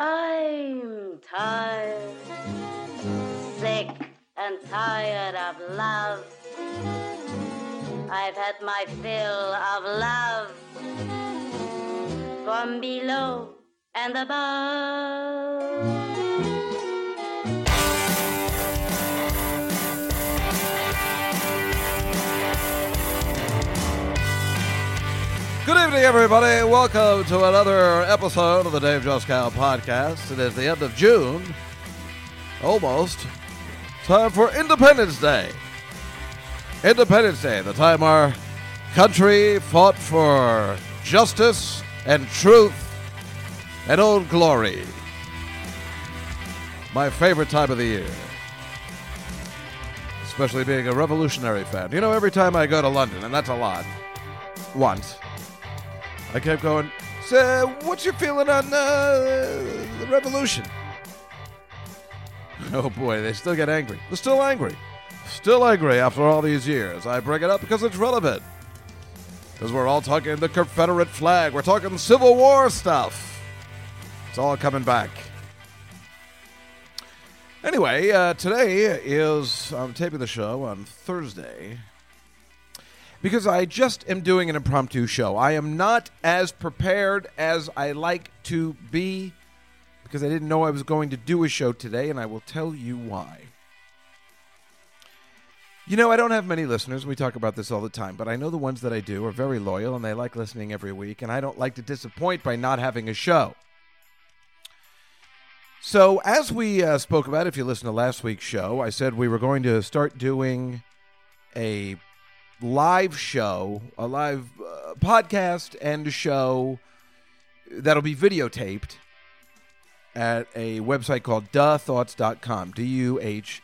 I'm tired, sick and tired of love. I've had my fill of love from below and above. Good evening, everybody. Welcome to another episode of the Dave Juskow podcast. It is the end of June, almost. Time for Independence Day. Independence Day, the time our country fought for justice and truth and old glory. My favorite time of the year. Especially being a revolutionary fan. You know, every time I go to London, and that's a lot, once, I kept going, so what's your feeling on uh, the revolution? Oh boy, they still get angry. They're still angry. Still angry after all these years. I bring it up because it's relevant. Because we're all talking the Confederate flag. We're talking Civil War stuff. It's all coming back. Anyway, uh, today is, I'm taping the show on Thursday, because I just am doing an impromptu show. I am not as prepared as I like to be because I didn't know I was going to do a show today, and I will tell you why. You know, I don't have many listeners. We talk about this all the time, but I know the ones that I do are very loyal and they like listening every week, and I don't like to disappoint by not having a show. So, as we uh, spoke about, if you listen to last week's show, I said we were going to start doing a live show, a live uh, podcast and a show that'll be videotaped at a website called duhthoughts.com. D U H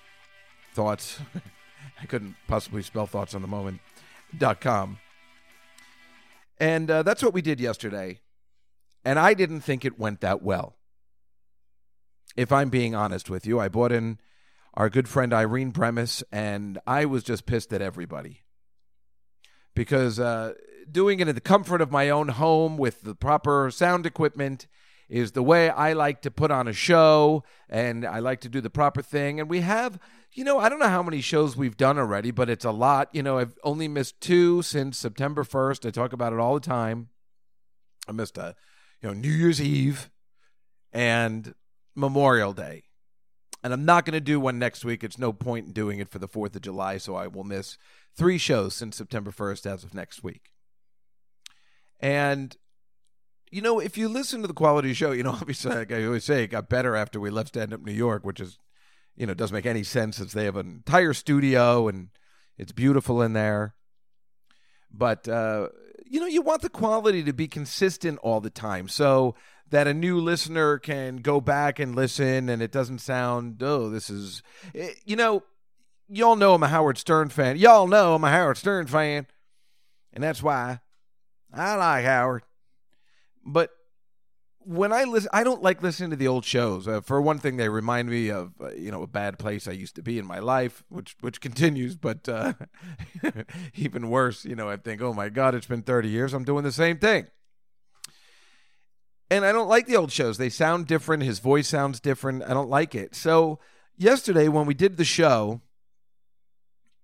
thoughts. I couldn't possibly spell thoughts on the moment. Dot com. And uh, that's what we did yesterday. And I didn't think it went that well. If I'm being honest with you, I brought in our good friend Irene Bremis, and I was just pissed at everybody because uh, doing it in the comfort of my own home with the proper sound equipment is the way I like to put on a show and I like to do the proper thing. And we have, you know, I don't know how many shows we've done already, but it's a lot. You know, I've only missed two since September 1st. I talk about it all the time. I missed a, you know, New Year's Eve and Memorial Day. And I'm not going to do one next week. It's no point in doing it for the 4th of July, so I will miss three shows since September 1st as of next week. And, you know, if you listen to the quality show, you know, obviously, like I always say, it got better after we left Stand Up New York, which is, you know, doesn't make any sense since they have an entire studio and it's beautiful in there. But, uh, you know, you want the quality to be consistent all the time. So, that a new listener can go back and listen and it doesn't sound oh this is eh, you know y'all know I'm a Howard Stern fan. Y'all know I'm a Howard Stern fan. And that's why I like Howard. But when I listen, I don't like listening to the old shows. Uh, for one thing, they remind me of uh, you know a bad place I used to be in my life, which which continues. But uh, even worse, you know, I think, oh my God, it's been thirty years. I'm doing the same thing and I don't like the old shows. They sound different. His voice sounds different. I don't like it. So yesterday when we did the show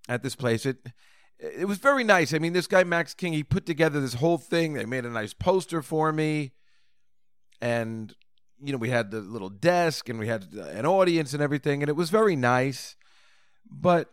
at this place, it it was very nice. I mean, this guy Max King, he put together this whole thing. They made a nice poster for me, and you know we had the little desk and we had an audience and everything, and it was very nice. But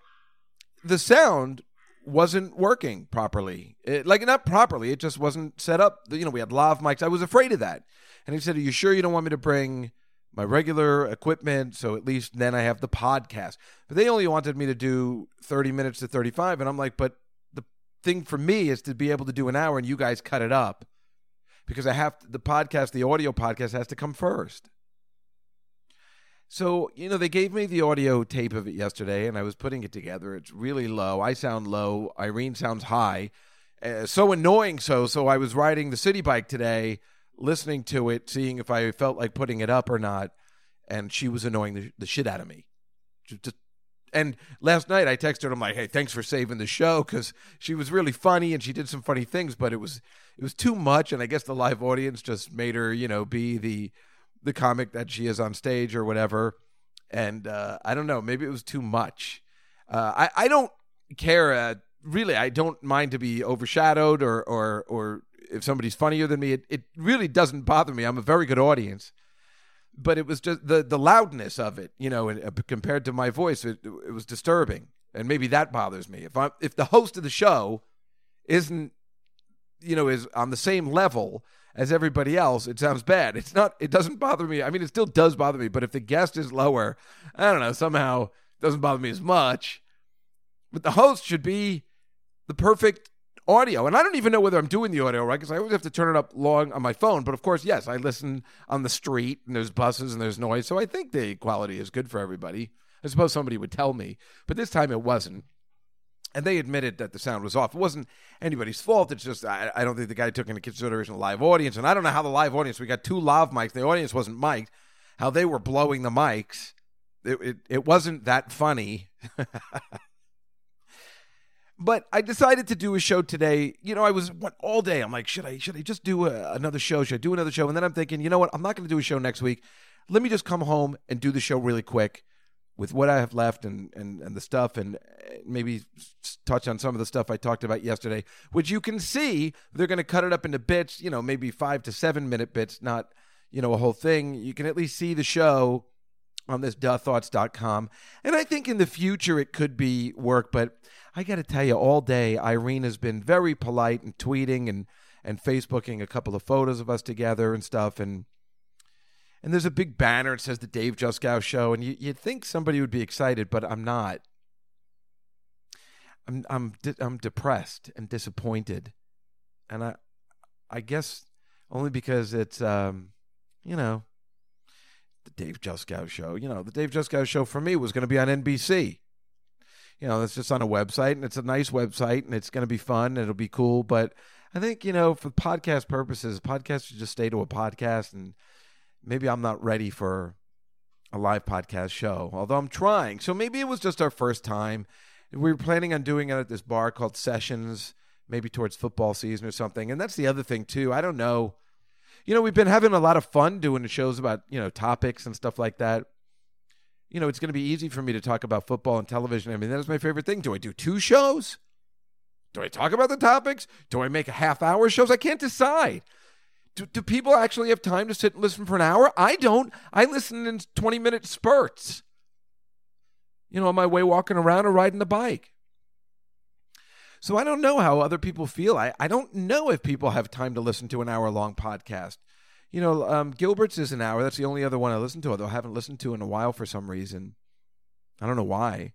the sound wasn't working properly. It, like not properly, it just wasn't set up. You know, we had lav mics. I was afraid of that. And he said, "Are you sure you don't want me to bring my regular equipment so at least then I have the podcast?" But they only wanted me to do 30 minutes to 35 and I'm like, "But the thing for me is to be able to do an hour and you guys cut it up." Because I have to, the podcast, the audio podcast has to come first. So, you know, they gave me the audio tape of it yesterday and I was putting it together. It's really low. I sound low. Irene sounds high. Uh, so annoying so. So I was riding the city bike today, listening to it, seeing if I felt like putting it up or not. And she was annoying the, the shit out of me. Just, and last night I texted her. I'm like, "Hey, thanks for saving the show," because she was really funny and she did some funny things, but it was it was too much, and I guess the live audience just made her, you know, be the the comic that she is on stage or whatever. And uh, I don't know, maybe it was too much. Uh, I I don't care. Uh, really, I don't mind to be overshadowed or or or if somebody's funnier than me. It it really doesn't bother me. I'm a very good audience. But it was just the the loudness of it, you know, uh, compared to my voice, it, it was disturbing, and maybe that bothers me. If I if the host of the show isn't, you know, is on the same level as everybody else, it sounds bad. It's not. It doesn't bother me. I mean, it still does bother me. But if the guest is lower, I don't know. Somehow it doesn't bother me as much. But the host should be the perfect audio. And I don't even know whether I'm doing the audio right because I always have to turn it up long on my phone. But of course, yes, I listen on the street and there's buses and there's noise. So I think the quality is good for everybody. I suppose somebody would tell me, but this time it wasn't. And they admitted that the sound was off. It wasn't anybody's fault. It's just I, I don't think the guy took into consideration the live audience. And I don't know how the live audience. We got two live mics. The audience wasn't mic'd. How they were blowing the mics. It it, it wasn't that funny. but I decided to do a show today. You know, I was what, all day. I'm like, should I should I just do a, another show? Should I do another show? And then I'm thinking, you know what? I'm not going to do a show next week. Let me just come home and do the show really quick with what I have left and and and the stuff and maybe touch on some of the stuff I talked about yesterday, which you can see they're going to cut it up into bits. You know, maybe five to seven minute bits, not you know a whole thing. You can at least see the show on this duhthoughts.com. And I think in the future it could be work, but I got to tell you, all day Irene has been very polite and tweeting and and Facebooking a couple of photos of us together and stuff. And and there's a big banner. that says the Dave Juskow Show, and you you'd think somebody would be excited, but I'm not. I'm I'm de- I'm depressed and disappointed, and I I guess only because it's um you know the Dave Juskow Show. You know the Dave Juskow Show for me was going to be on NBC you know, it's just on a website and it's a nice website and it's going to be fun. it'll be cool. But I think, you know, for podcast purposes, podcast should just stay to a podcast. And maybe I'm not ready for a live podcast show, although I'm trying. So maybe it was just our first time. We were planning on doing it at this bar called Sessions, maybe towards football season or something. And that's the other thing, too. I don't know. You know, we've been having a lot of fun doing the shows about, you know, topics and stuff like that you know, it's going to be easy for me to talk about football and television. I mean, that is my favorite thing. Do I do two shows? Do I talk about the topics? Do I make a half hour shows? I can't decide. Do, do people actually have time to sit and listen for an hour? I don't. I listen in 20 minute spurts, you know, on my way walking around or riding the bike. So I don't know how other people feel. I, I don't know if people have time to listen to an hour long podcast you know, um, Gilbert's is an hour. That's the only other one I listen to, although I haven't listened to in a while for some reason. I don't know why.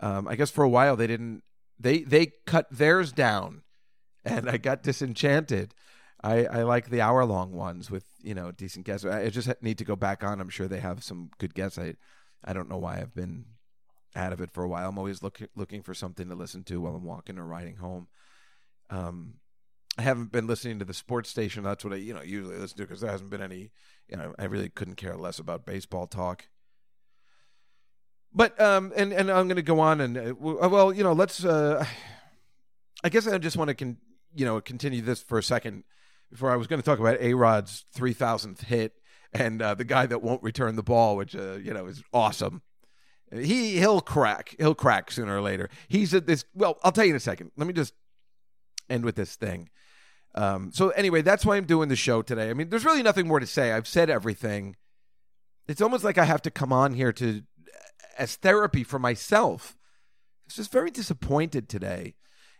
Um, I guess for a while they didn't. They they cut theirs down, and I got disenchanted. I, I like the hour long ones with you know decent guests. I just need to go back on. I'm sure they have some good guests. I I don't know why I've been out of it for a while. I'm always looking looking for something to listen to while I'm walking or riding home. Um, I haven't been listening to the sports station. That's what I, you know, usually listen to because there hasn't been any. You know, I really couldn't care less about baseball talk. But um, and and I'm going to go on and uh, well, you know, let's. Uh, I guess I just want to con- you know continue this for a second before I was going to talk about A Rod's three thousandth hit and uh, the guy that won't return the ball, which uh, you know is awesome. He he'll crack. He'll crack sooner or later. He's at this. Well, I'll tell you in a second. Let me just end with this thing. Um, so anyway, that's why I'm doing the show today. I mean, there's really nothing more to say. I've said everything. It's almost like I have to come on here to as therapy for myself. I was just very disappointed today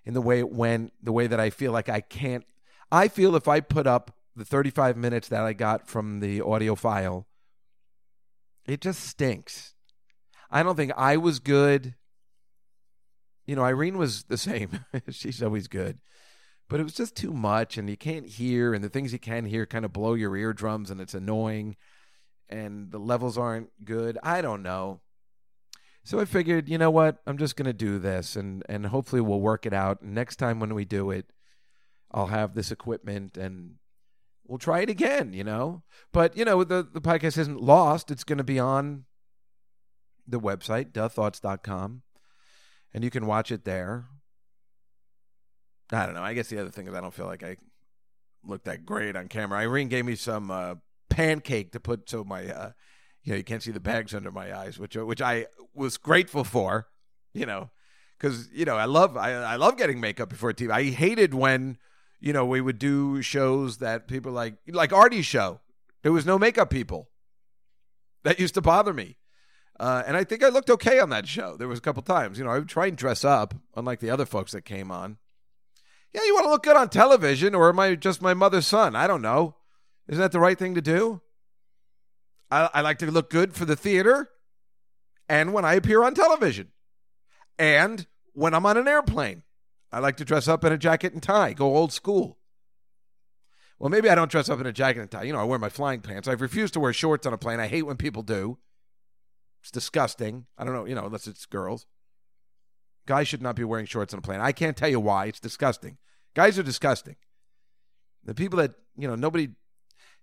in the way it went, the way that I feel like I can't. I feel if I put up the 35 minutes that I got from the audio file, it just stinks. I don't think I was good. You know, Irene was the same. She's always good but it was just too much and you can't hear and the things you can hear kind of blow your eardrums and it's annoying and the levels aren't good. I don't know. So i figured you know what? I'm just going to do this and and hopefully we'll work it out. Next time when we do it i'll have this equipment and we'll try it again you know? But you know the the podcast isn't lost. It's going to be on the website duhthoughts.com and you can watch it there I don't know. I guess the other thing is I don't feel like I look that great on camera. Irene gave me some uh, pancake to put so my uh, you know you can't see the bags under my eyes, which which I was grateful for, you know, because you know I love I I love getting makeup before TV. I hated when you know we would do shows that people like like Artie's show. There was no makeup people. That used to bother me. Uh, and I think I looked okay on that show. There was a couple times, you know, I would try and dress up, unlike the other folks that came on. Yeah, you want to look good on television, or am I just my mother's son? I don't know. Isn't that the right thing to do? I, I like to look good for the theater and when I appear on television and when I'm on an airplane. I like to dress up in a jacket and tie, go old school. Well, maybe I don't dress up in a jacket and tie. You know, I wear my flying pants. I've refused to wear shorts on a plane. I hate when people do. It's disgusting. I don't know, you know, unless it's girls. Guys should not be wearing shorts on a plane. I can't tell you why. It's disgusting. Guys are disgusting. The people that, you know, nobody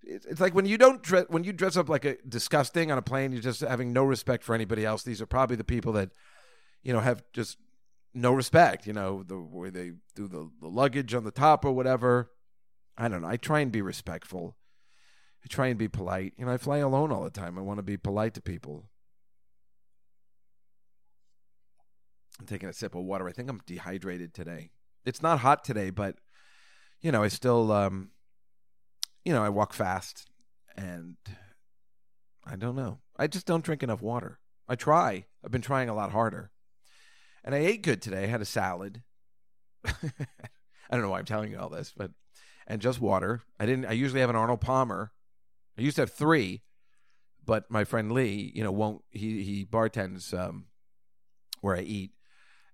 it's like when you don't dress when you dress up like a disgusting on a plane, you're just having no respect for anybody else. These are probably the people that, you know, have just no respect, you know, the way they do the, the luggage on the top or whatever. I don't know. I try and be respectful. I try and be polite. You know, I fly alone all the time. I want to be polite to people. I'm taking a sip of water. I think I'm dehydrated today. It's not hot today, but you know, I still um you know, I walk fast and I don't know. I just don't drink enough water. I try. I've been trying a lot harder. And I ate good today. I had a salad. I don't know why I'm telling you all this, but and just water. I didn't I usually have an Arnold Palmer. I used to have 3, but my friend Lee, you know, won't he he bartends um where I eat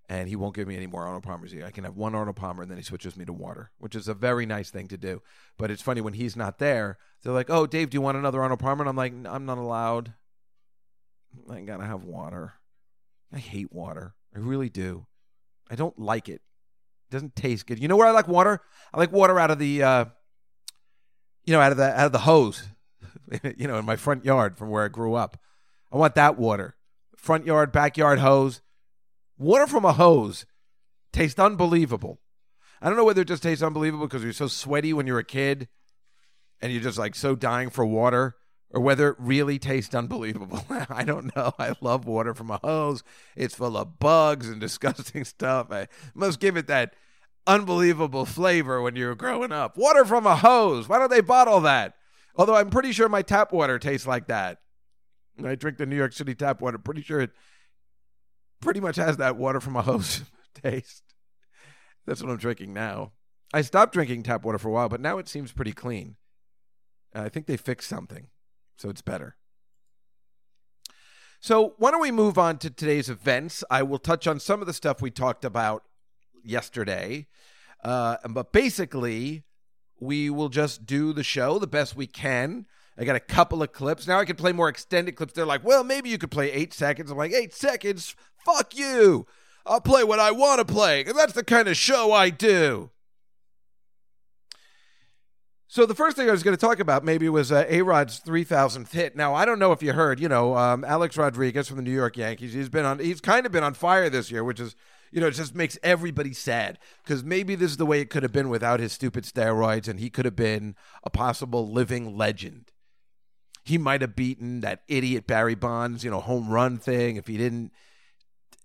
and he won't give me any more Arnold Palmers. Here. I can have one Arnold Palmer, and then he switches me to water, which is a very nice thing to do. But it's funny when he's not there. They're like, "Oh, Dave, do you want another Arnold Palmer?" And I'm like, "I'm not allowed. I gotta have water. I hate water. I really do. I don't like it. It doesn't taste good. You know where I like water? I like water out of the, uh, you know, out of the out of the hose. you know, in my front yard from where I grew up. I want that water. Front yard, backyard hose Water from a hose tastes unbelievable. I don't know whether it just tastes unbelievable because you're so sweaty when you're a kid and you're just like so dying for water or whether it really tastes unbelievable. I don't know. I love water from a hose. It's full of bugs and disgusting stuff. I must give it that unbelievable flavor when you're growing up. Water from a hose. Why don't they bottle that? Although I'm pretty sure my tap water tastes like that. I drink the New York City tap water. Pretty sure it pretty much has that water from a hose taste. That's what I'm drinking now. I stopped drinking tap water for a while, but now it seems pretty clean. I think they fixed something, so it's better. So, why don't we move on to today's events? I will touch on some of the stuff we talked about yesterday. Uh, but basically, we will just do the show the best we can. I got a couple of clips. Now I can play more extended clips. They're like, well, maybe you could play eight seconds. I'm like, eight seconds? Fuck you. I'll play what I want to play. And that's the kind of show I do. So the first thing I was going to talk about maybe was uh, A Rod's 3,000th hit. Now I don't know if you heard, you know, um, Alex Rodriguez from the New York Yankees. He's been on. He's kind of been on fire this year, which is, you know, it just makes everybody sad because maybe this is the way it could have been without his stupid steroids, and he could have been a possible living legend he might have beaten that idiot Barry Bonds, you know, home run thing if he didn't.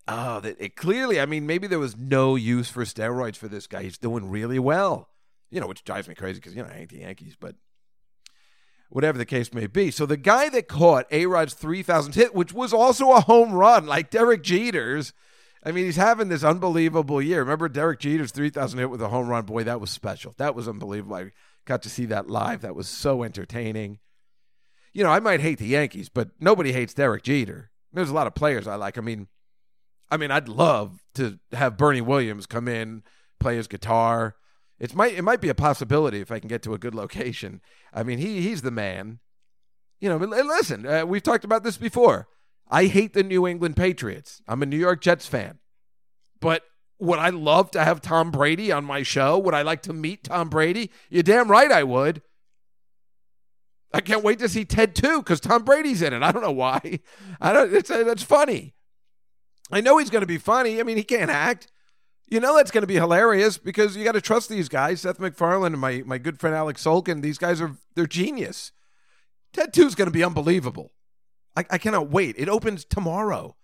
Oh, that it clearly. I mean, maybe there was no use for steroids for this guy. He's doing really well, you know, which drives me crazy because you know I ain't the Yankees, but whatever the case may be. So the guy that caught A Rod's 3,000 hit, which was also a home run, like Derek Jeter's. I mean, he's having this unbelievable year. Remember Derek Jeter's 3,000 hit with a home run? Boy, that was special. That was unbelievable. I got to see that live. That was so entertaining you know, I might hate the Yankees, but nobody hates Derek Jeter. There's a lot of players I like. I mean, I mean, I'd love to have Bernie Williams come in, play his guitar. It might it might be a possibility if I can get to a good location. I mean, he he's the man. You know, listen, uh, we've talked about this before. I hate the New England Patriots. I'm a New York Jets fan. But would I love to have Tom Brady on my show? Would I like to meet Tom Brady? You're damn right I would. I can't wait to see Ted 2 because Tom Brady's in it. I don't know why. I don't. It's uh, that's funny. I know he's going to be funny. I mean, he can't act. You know that's going to be hilarious because you got to trust these guys. Seth MacFarlane and my my good friend Alex Sulkin. These guys are they're genius. Ted 2 is going to be unbelievable. I, I cannot wait. It opens tomorrow,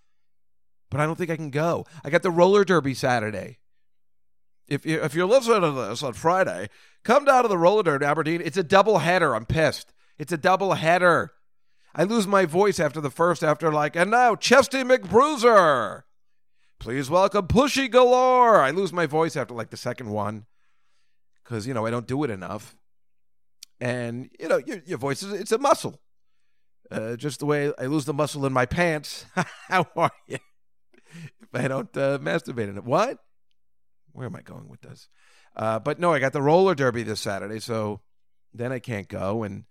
but I don't think I can go. I got the roller derby Saturday. If you if you're listening to this on Friday, come down to the roller derby Aberdeen. It's a double header. I'm pissed. It's a double header. I lose my voice after the first. After like, and now Chesty McBruiser. Please welcome Pushy Galore. I lose my voice after like the second one because you know I don't do it enough, and you know your your voice is it's a muscle. Uh, just the way I lose the muscle in my pants. How are you? If I don't uh, masturbate in it, what? Where am I going with this? Uh, but no, I got the roller derby this Saturday, so then I can't go, and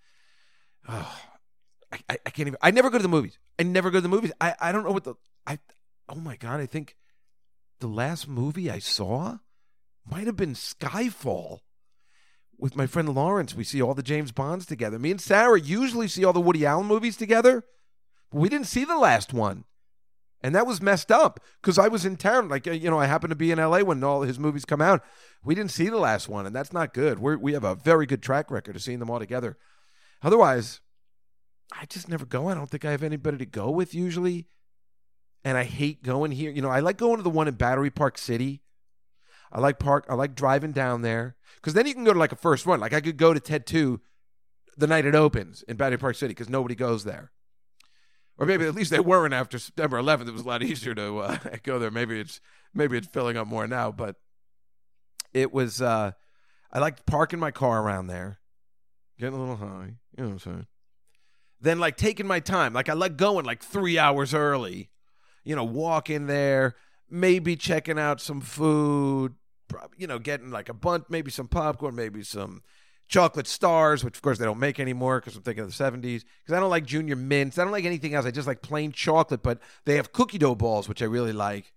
oh, I, I, I can't even. I never go to the movies. I never go to the movies. I, I don't know what the I. Oh my god! I think the last movie I saw might have been Skyfall with my friend Lawrence. We see all the James Bonds together. Me and Sarah usually see all the Woody Allen movies together, but we didn't see the last one. And that was messed up because I was in town. Like, uh, you know, I happened to be in LA when all his movies come out. We didn't see the last one, and that's not good. we we have a very good track record of seeing them all together. Otherwise, I just never go. I don't think I have anybody to go with usually. And I hate going here. You know, I like going to the one in Battery Park City. I like park. I like driving down there because then you can go to like a first run. Like I could go to Ted Two the night it opens in Battery Park City because nobody goes there. Or maybe at least they weren't after September 11th. It was a lot easier to uh, go there. Maybe it's maybe it's filling up more now, but it was. Uh, I liked parking my car around there, getting a little high. You know what I'm saying? Then like taking my time. Like I like going like three hours early. You know, walking there, maybe checking out some food. You know, getting like a bunch, maybe some popcorn, maybe some chocolate stars, which of course they don't make anymore because I'm thinking of the 70s. Because I don't like junior mints. I don't like anything else. I just like plain chocolate, but they have cookie dough balls, which I really like.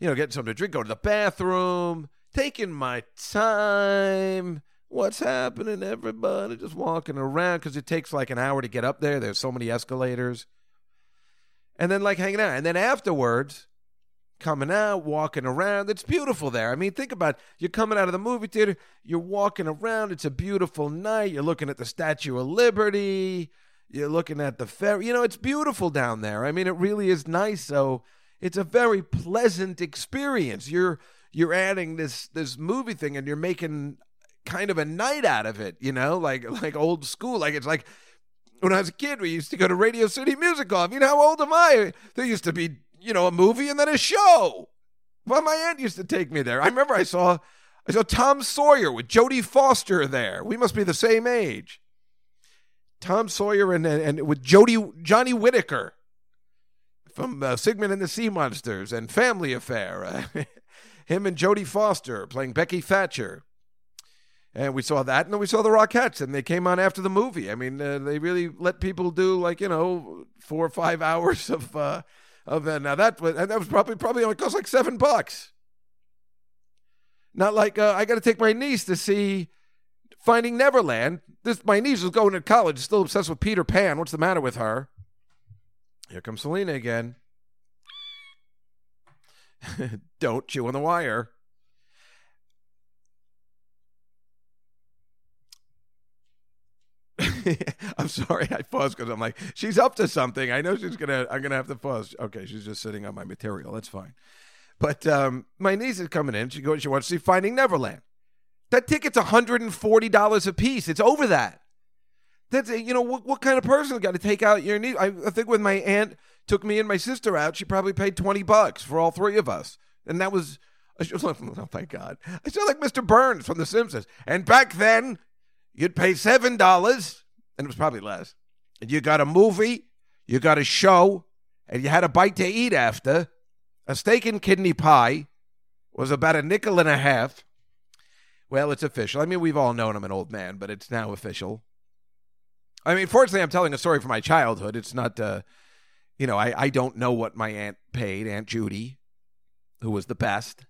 You know, getting something to drink, go to the bathroom, taking my time. What's happening, everybody? Just walking around because it takes like an hour to get up there. There's so many escalators. And then like hanging out. And then afterwards, coming out, walking around. It's beautiful there. I mean, think about it. you're coming out of the movie theater, you're walking around. It's a beautiful night. You're looking at the Statue of Liberty. You're looking at the ferry. You know, it's beautiful down there. I mean, it really is nice. So it's a very pleasant experience. You're you're adding this this movie thing, and you're making kind of a night out of it. You know, like like old school. Like it's like when I was a kid, we used to go to Radio City Music Hall. I mean, how old am I? There used to be you know, a movie and then a show. Well, my aunt used to take me there. I remember I saw I saw Tom Sawyer with Jodie Foster there. We must be the same age. Tom Sawyer and and with Jody Johnny Whitaker from uh, Sigmund and the Sea Monsters and Family Affair. Uh, him and Jodie Foster playing Becky Thatcher. And we saw that, and then we saw the Rockettes, and they came on after the movie. I mean, uh, they really let people do like you know four or five hours of uh, of that. Now that was that was probably probably only cost like seven bucks. Not like uh, I got to take my niece to see Finding Neverland. This my niece was going to college, still obsessed with Peter Pan. What's the matter with her? Here comes Selena again. Don't chew on the wire. I'm sorry, I paused because I'm like, she's up to something. I know she's gonna. I'm gonna have to pause. Okay, she's just sitting on my material. That's fine. But um, my niece is coming in. She goes. She wants to see Finding Neverland. That ticket's 140 dollars a piece. It's over that. That's you know what, what kind of person got to take out your niece? I, I think when my aunt took me and my sister out, she probably paid 20 bucks for all three of us, and that was. Oh, thank God. I sound like Mr. Burns from The Simpsons. And back then, you'd pay $7 and it was probably less. And you got a movie, you got a show, and you had a bite to eat after. A steak and kidney pie was about a nickel and a half. Well, it's official. I mean, we've all known I'm an old man, but it's now official. I mean, fortunately, I'm telling a story from my childhood. It's not, uh, you know, I, I don't know what my aunt paid, Aunt Judy, who was the best.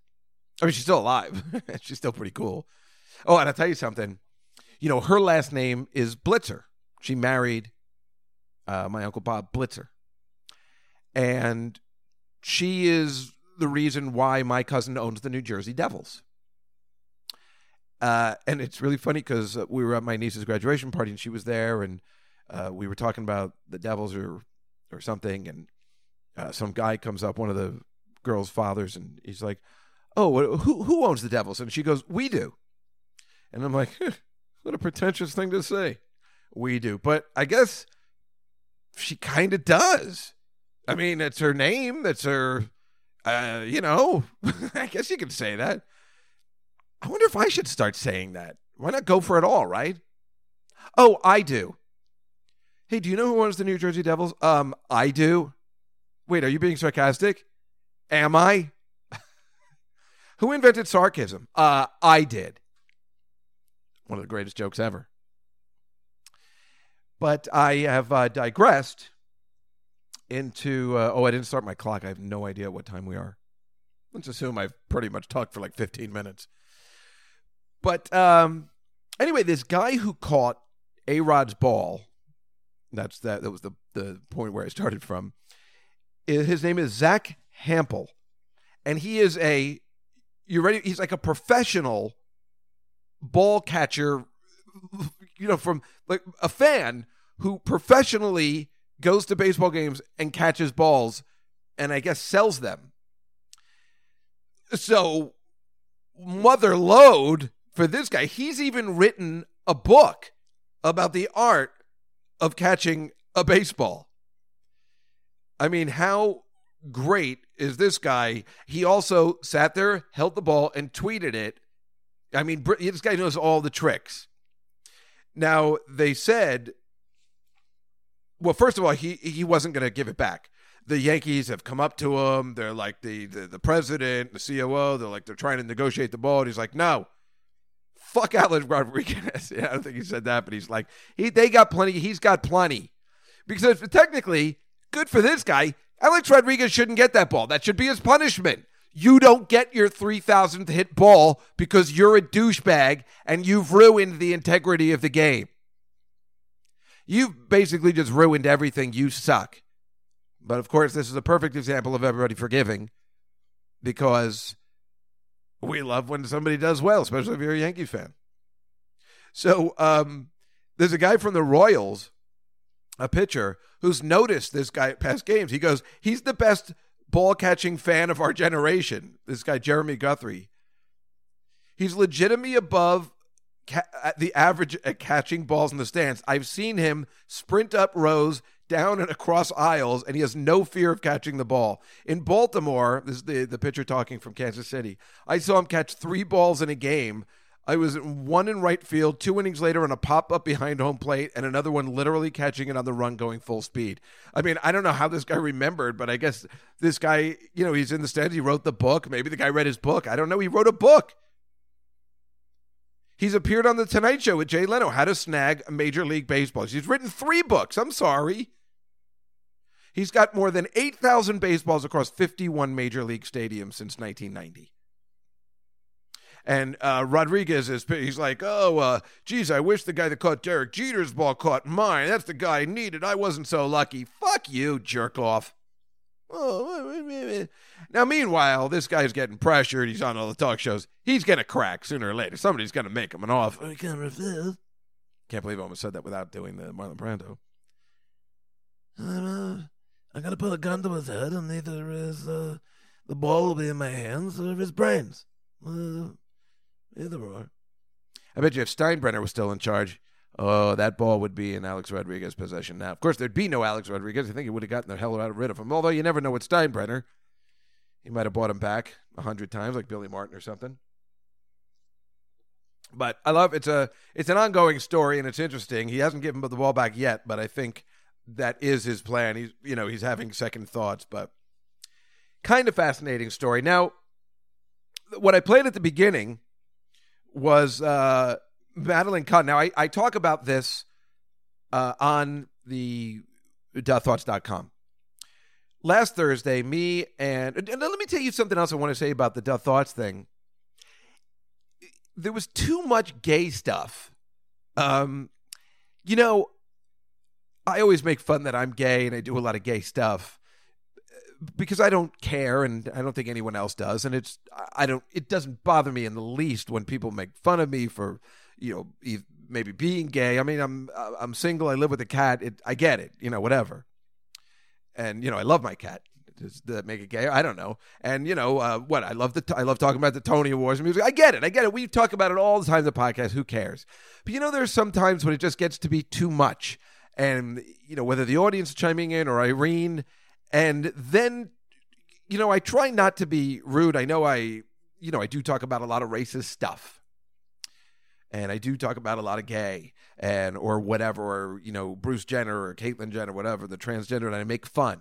I mean, she's still alive. she's still pretty cool. Oh, and I'll tell you something. You know, her last name is Blitzer. She married uh, my uncle Bob Blitzer, and she is the reason why my cousin owns the New Jersey Devils. Uh, and it's really funny because we were at my niece's graduation party and she was there, and uh, we were talking about the Devils or or something, and uh, some guy comes up, one of the girl's fathers, and he's like, "Oh, who who owns the Devils?" And she goes, "We do." And I'm like, "What a pretentious thing to say." We do, but I guess she kind of does. I mean, it's her name. That's her. Uh, you know, I guess you could say that. I wonder if I should start saying that. Why not go for it all, right? Oh, I do. Hey, do you know who owns the New Jersey Devils? Um, I do. Wait, are you being sarcastic? Am I? who invented sarcasm? Uh, I did. One of the greatest jokes ever. But I have uh, digressed into. Uh, oh, I didn't start my clock. I have no idea what time we are. Let's assume I've pretty much talked for like 15 minutes. But um, anyway, this guy who caught A Rod's ball, that's that, that was the, the point where I started from. His name is Zack Hample. And he is a, you ready? He's like a professional ball catcher, you know, from like a fan who professionally goes to baseball games and catches balls and I guess sells them. So, mother load for this guy. He's even written a book about the art of catching a baseball. I mean, how great is this guy? He also sat there, held the ball, and tweeted it. I mean, this guy knows all the tricks. Now, they said, well, first of all, he, he wasn't going to give it back. The Yankees have come up to him. They're like the, the, the president, the COO. They're like, they're trying to negotiate the ball. And he's like, no, fuck Alex Rodriguez. yeah, I don't think he said that, but he's like, he they got plenty. He's got plenty. Because technically, good for this guy. Alex Rodriguez shouldn't get that ball. That should be his punishment. You don't get your 3,000th hit ball because you're a douchebag and you've ruined the integrity of the game. You've basically just ruined everything. You suck. But of course, this is a perfect example of everybody forgiving because we love when somebody does well, especially if you're a Yankee fan. So um, there's a guy from the Royals, a pitcher, who's noticed this guy at past games. He goes, he's the best ball catching fan of our generation. This guy, Jeremy Guthrie. He's legitimately above ca- uh, the average at catching balls in the stands. I've seen him sprint up rows down and across aisles, and he has no fear of catching the ball. In Baltimore, this is the, the pitcher talking from Kansas City. I saw him catch three balls in a game. I was one in right field, two innings later on a pop up behind home plate, and another one literally catching it on the run going full speed. I mean, I don't know how this guy remembered, but I guess this guy, you know, he's in the stands. He wrote the book. Maybe the guy read his book. I don't know. He wrote a book. He's appeared on The Tonight Show with Jay Leno, How to Snag a Major League Baseball. He's written three books. I'm sorry. He's got more than 8,000 baseballs across 51 major league stadiums since 1990. And uh, Rodriguez is he's like, oh, uh, geez, I wish the guy that caught Derek Jeter's ball caught mine. That's the guy I needed. I wasn't so lucky. Fuck you, jerk off. Oh, now, meanwhile, this guy's getting pressured. He's on all the talk shows. He's going to crack sooner or later. Somebody's going to make him an offer. Can't believe I almost said that without doing the Marlon Brando. I'm gonna put a gun to his head, and either his uh, the ball will be in my hands or his brains. Uh, either or. I bet you if Steinbrenner was still in charge, oh, that ball would be in Alex Rodriguez's possession now. Of course, there'd be no Alex Rodriguez. I think he would have gotten the hell out rid of him. Although you never know with Steinbrenner. He might have bought him back a hundred times, like Billy Martin or something. But I love it's a it's an ongoing story and it's interesting. He hasn't given the ball back yet, but I think that is his plan. He's you know he's having second thoughts, but kind of fascinating story. Now, what I played at the beginning was uh, Madeline Kahn. Now I, I talk about this uh, on the duhthoughts.com. Last Thursday, me and, and let me tell you something else I want to say about the Duh Thoughts thing. There was too much gay stuff. Um, you know, I always make fun that I'm gay and I do a lot of gay stuff because I don't care and I don't think anyone else does and it's I don't it doesn't bother me in the least when people make fun of me for you know maybe being gay. I mean, I'm uh, I'm single. I live with a cat. It, I get it. You know, whatever. And you know, I love my cat. Does that make it gay? I don't know. And you know, uh, what I love the I love talking about the Tony Awards and music. I get it. I get it. We talk about it all the time the podcast. Who cares? But you know, there's some times when it just gets to be too much, and you know, whether the audience is chiming in or Irene, and then you know, I try not to be rude. I know I, you know, I do talk about a lot of racist stuff. And I do talk about a lot of gay and or whatever, or you know, Bruce Jenner or Caitlyn Jenner, whatever, the transgender, and I make fun.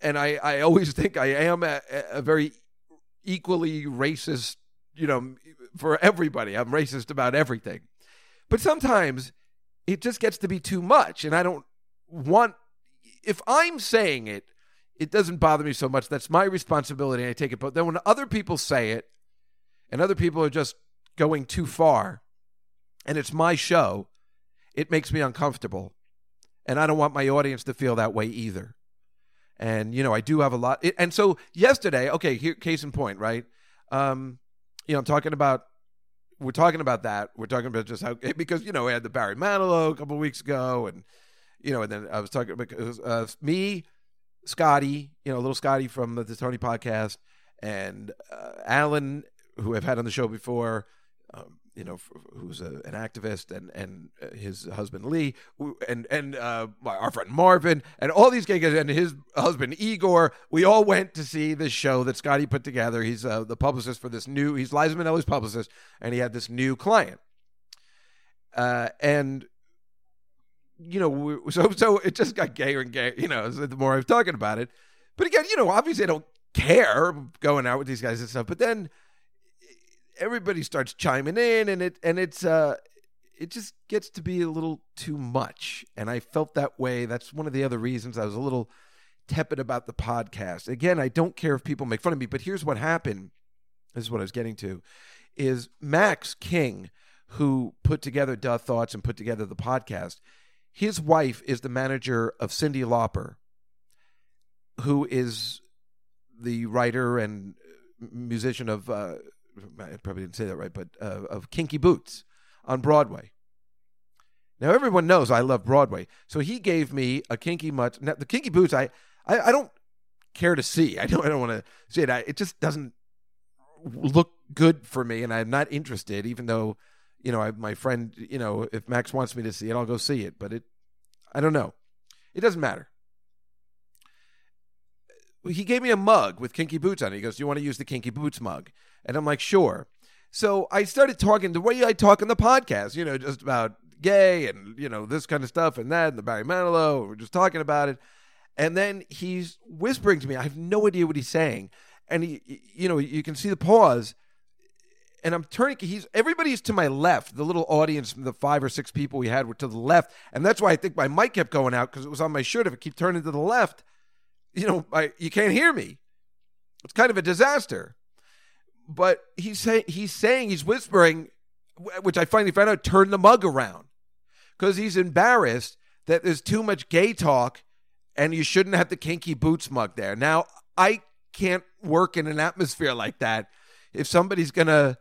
And I, I always think I am a, a very equally racist, you know, for everybody. I'm racist about everything. But sometimes it just gets to be too much. And I don't want, if I'm saying it, it doesn't bother me so much. That's my responsibility. and I take it. But then when other people say it and other people are just going too far and it's my show, it makes me uncomfortable. And I don't want my audience to feel that way either. And, you know, I do have a lot. It, and so yesterday, okay, here, case in point, right? Um, you know, I'm talking about, we're talking about that. We're talking about just how, because, you know, we had the Barry Manilow a couple weeks ago and, you know, and then I was talking because uh, me, Scotty, you know, little Scotty from the, the Tony podcast, and uh, Alan, who I've had on the show before, um, you know, who's a, an activist, and and uh, his husband Lee, and and uh, our friend Marvin, and all these guys, and his husband Igor. We all went to see this show that Scotty put together. He's uh, the publicist for this new. He's Liza Minnelli's publicist, and he had this new client. Uh, and you know, we, so so it just got gayer and gayer. You know, the more I was talking about it. But again, you know, obviously I don't care going out with these guys and stuff. But then everybody starts chiming in, and it and it's uh, it just gets to be a little too much. And I felt that way. That's one of the other reasons I was a little tepid about the podcast. Again, I don't care if people make fun of me, but here's what happened. This is what I was getting to. Is Max King, who put together Duh Thoughts and put together the podcast, his wife is the manager of Cyndi Lauper, who is the writer and musician of uh, I probably didn't say that right, but uh, of Kinky Boots on Broadway. Now everyone knows I love Broadway, so he gave me a Kinky Mutt. Now, the Kinky Boots, I, I, I don't care to see. I don't, I don't want to see it. I, it just doesn't look good for me, and I'm not interested. Even though, you know, I, my friend, you know, if Max wants me to see it, I'll go see it. But it, I don't know. It doesn't matter. He gave me a mug with Kinky Boots on it. He goes, "Do you want to use the Kinky Boots mug?" And I'm like, "Sure." So I started talking the way I talk on the podcast, you know, just about gay and you know this kind of stuff and that and the Barry Manilow. We're just talking about it, and then he's whispering to me. I have no idea what he's saying, and he, you know, you can see the pause. And I'm turning. He's everybody's to my left. The little audience, the five or six people we had, were to the left, and that's why I think my mic kept going out because it was on my shirt. If I keep turning to the left, you know, I, you can't hear me. It's kind of a disaster. But he's saying he's saying he's whispering, which I finally found out. Turn the mug around because he's embarrassed that there's too much gay talk, and you shouldn't have the kinky boots mug there. Now I can't work in an atmosphere like that. If somebody's gonna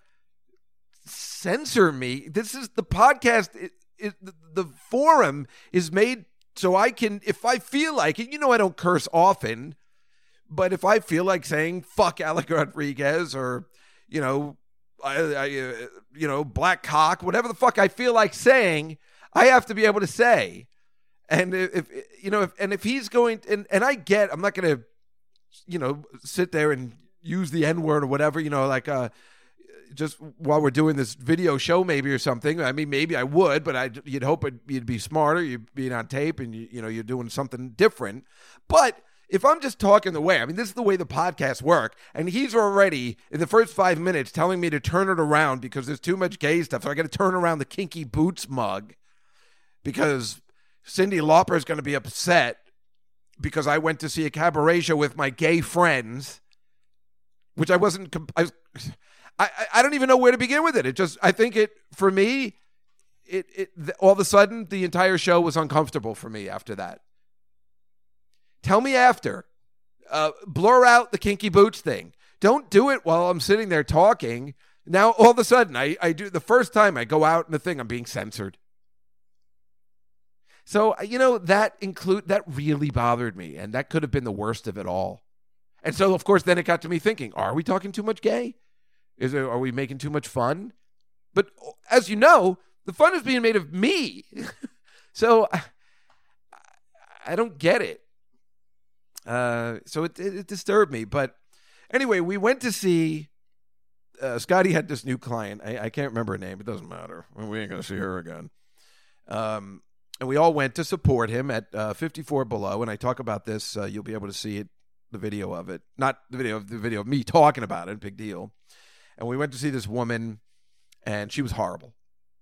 censor me, this is the podcast. It, it, the, forum is made so I can, if I feel like it, you know, I don't curse often, but if I feel like saying fuck Alec Rodriguez or, you know, I, I, uh, you know, black cock, whatever the fuck I feel like saying, I have to be able to say. And if, you know, if, and if he's going, and, and I get, I'm not going to, you know, sit there and use the N word or whatever, you know, like, uh, just while we're doing this video show, maybe or something. I mean, maybe I would, but I you'd hope it, you'd be smarter. You'd be on tape, and you, you know you're doing something different. But if I'm just talking the way, I mean, this is the way the podcasts work, and he's already in the first five minutes telling me to turn it around because there's too much gay stuff. So I got to turn around the kinky boots mug because Cyndi Lauper is going to be upset because I went to see a cabaret show with my gay friends, which I wasn't. I, was- I, I- don't even know where to begin with it. It just, I think it, for me, it, it, all of a sudden, the entire show was uncomfortable for me after that. Tell me after. Uh, blur out the kinky boots thing. Don't do it while I'm sitting there talking Now all of a sudden, I, I do the first time I go out in the thing, I'm being censored. So you know that include that really bothered me, and that could have been the worst of it all. And so, of course, then it got to me thinking: Are we talking too much gay? Is are we making too much fun? But as you know, the fun is being made of me. so I, I don't get it. Uh, so it, it, it disturbed me. But anyway, we went to see. Uh, Scotty had this new client. I, I can't remember her name. It doesn't matter. We ain't gonna see her again. Um, and we all went to support him at uh, 54 below. And I talk about this. Uh, you'll be able to see it, the video of it, not the video of the video of me talking about it. Big deal. And we went to see this woman, and she was horrible.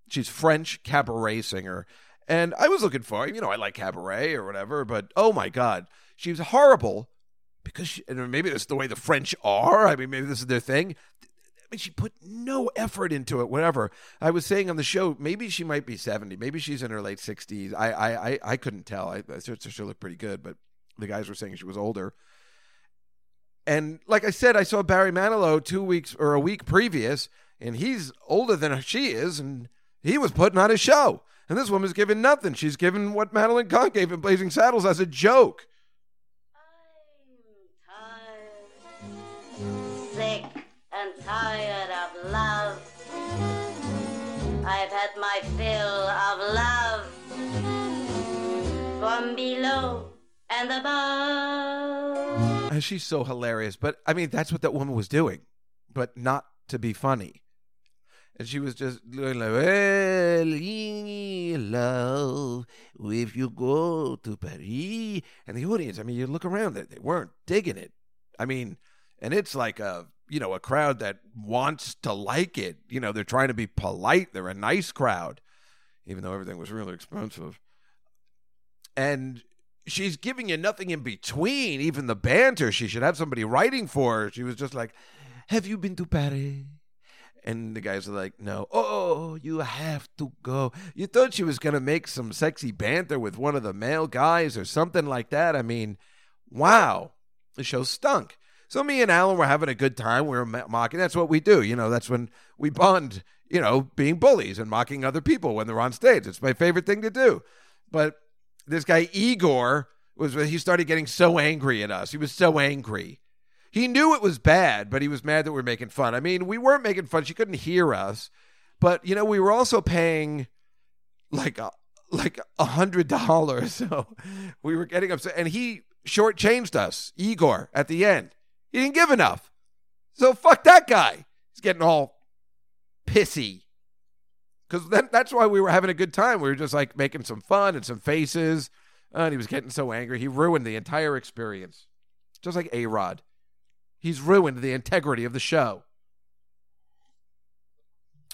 She's French cabaret singer, and I was looking for, you know, I like cabaret or whatever, but oh my god, she was horrible because she, and maybe that's the way the French are. I mean, maybe this is their thing. I mean, she put no effort into it. Whatever I was saying on the show, maybe she might be seventy. Maybe she's in her late sixties. I, I, I, I couldn't tell. I, I she looked pretty good, but the guys were saying she was older. And like I said, I saw Barry Manilow two weeks or a week previous, and he's older than she is, and he was putting on a show. And this woman's giving nothing. She's giving what Madeline Kahn gave in Blazing Saddles as a joke. I'm tired, sick and tired of love. I've had my fill of love from below and above. And she's so hilarious. But I mean, that's what that woman was doing, but not to be funny. And she was just doing like, well, love, if you go to Paris. And the audience, I mean, you look around, they weren't digging it. I mean, and it's like a, you know, a crowd that wants to like it. You know, they're trying to be polite. They're a nice crowd, even though everything was really expensive. And she's giving you nothing in between, even the banter. She should have somebody writing for her. She was just like, Have you been to Paris? And the guys are like, no. Oh, you have to go. You thought she was going to make some sexy banter with one of the male guys or something like that. I mean, wow. The show stunk. So me and Alan were having a good time. We were mocking. That's what we do. You know, that's when we bond, you know, being bullies and mocking other people when they're on stage. It's my favorite thing to do. But this guy, Igor, was he started getting so angry at us. He was so angry he knew it was bad, but he was mad that we were making fun. I mean, we weren't making fun. She couldn't hear us, but you know, we were also paying like a like a hundred dollars. So we were getting upset, and he shortchanged us, Igor, at the end. He didn't give enough. So fuck that guy. He's getting all pissy. Because that's why we were having a good time. We were just like making some fun and some faces. Uh, and he was getting so angry. He ruined the entire experience. Just like A Rod. He's ruined the integrity of the show.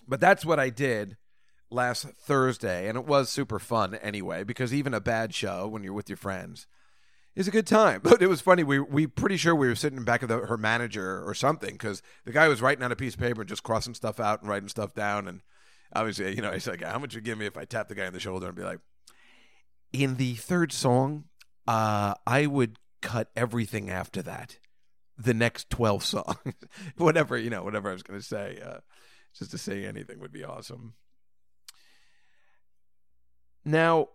But that's what I did last Thursday, and it was super fun anyway, because even a bad show when you're with your friends is a good time. But it was funny. We we pretty sure we were sitting in back of the, her manager or something because the guy was writing on a piece of paper and just crossing stuff out and writing stuff down. And obviously, you know, he's like, "How much you give me if I tap the guy on the shoulder and be like, in the third song, uh, I would cut everything after that." the next 12 songs. whatever, you know, whatever I was going to say. Uh, just to say anything would be awesome. Now,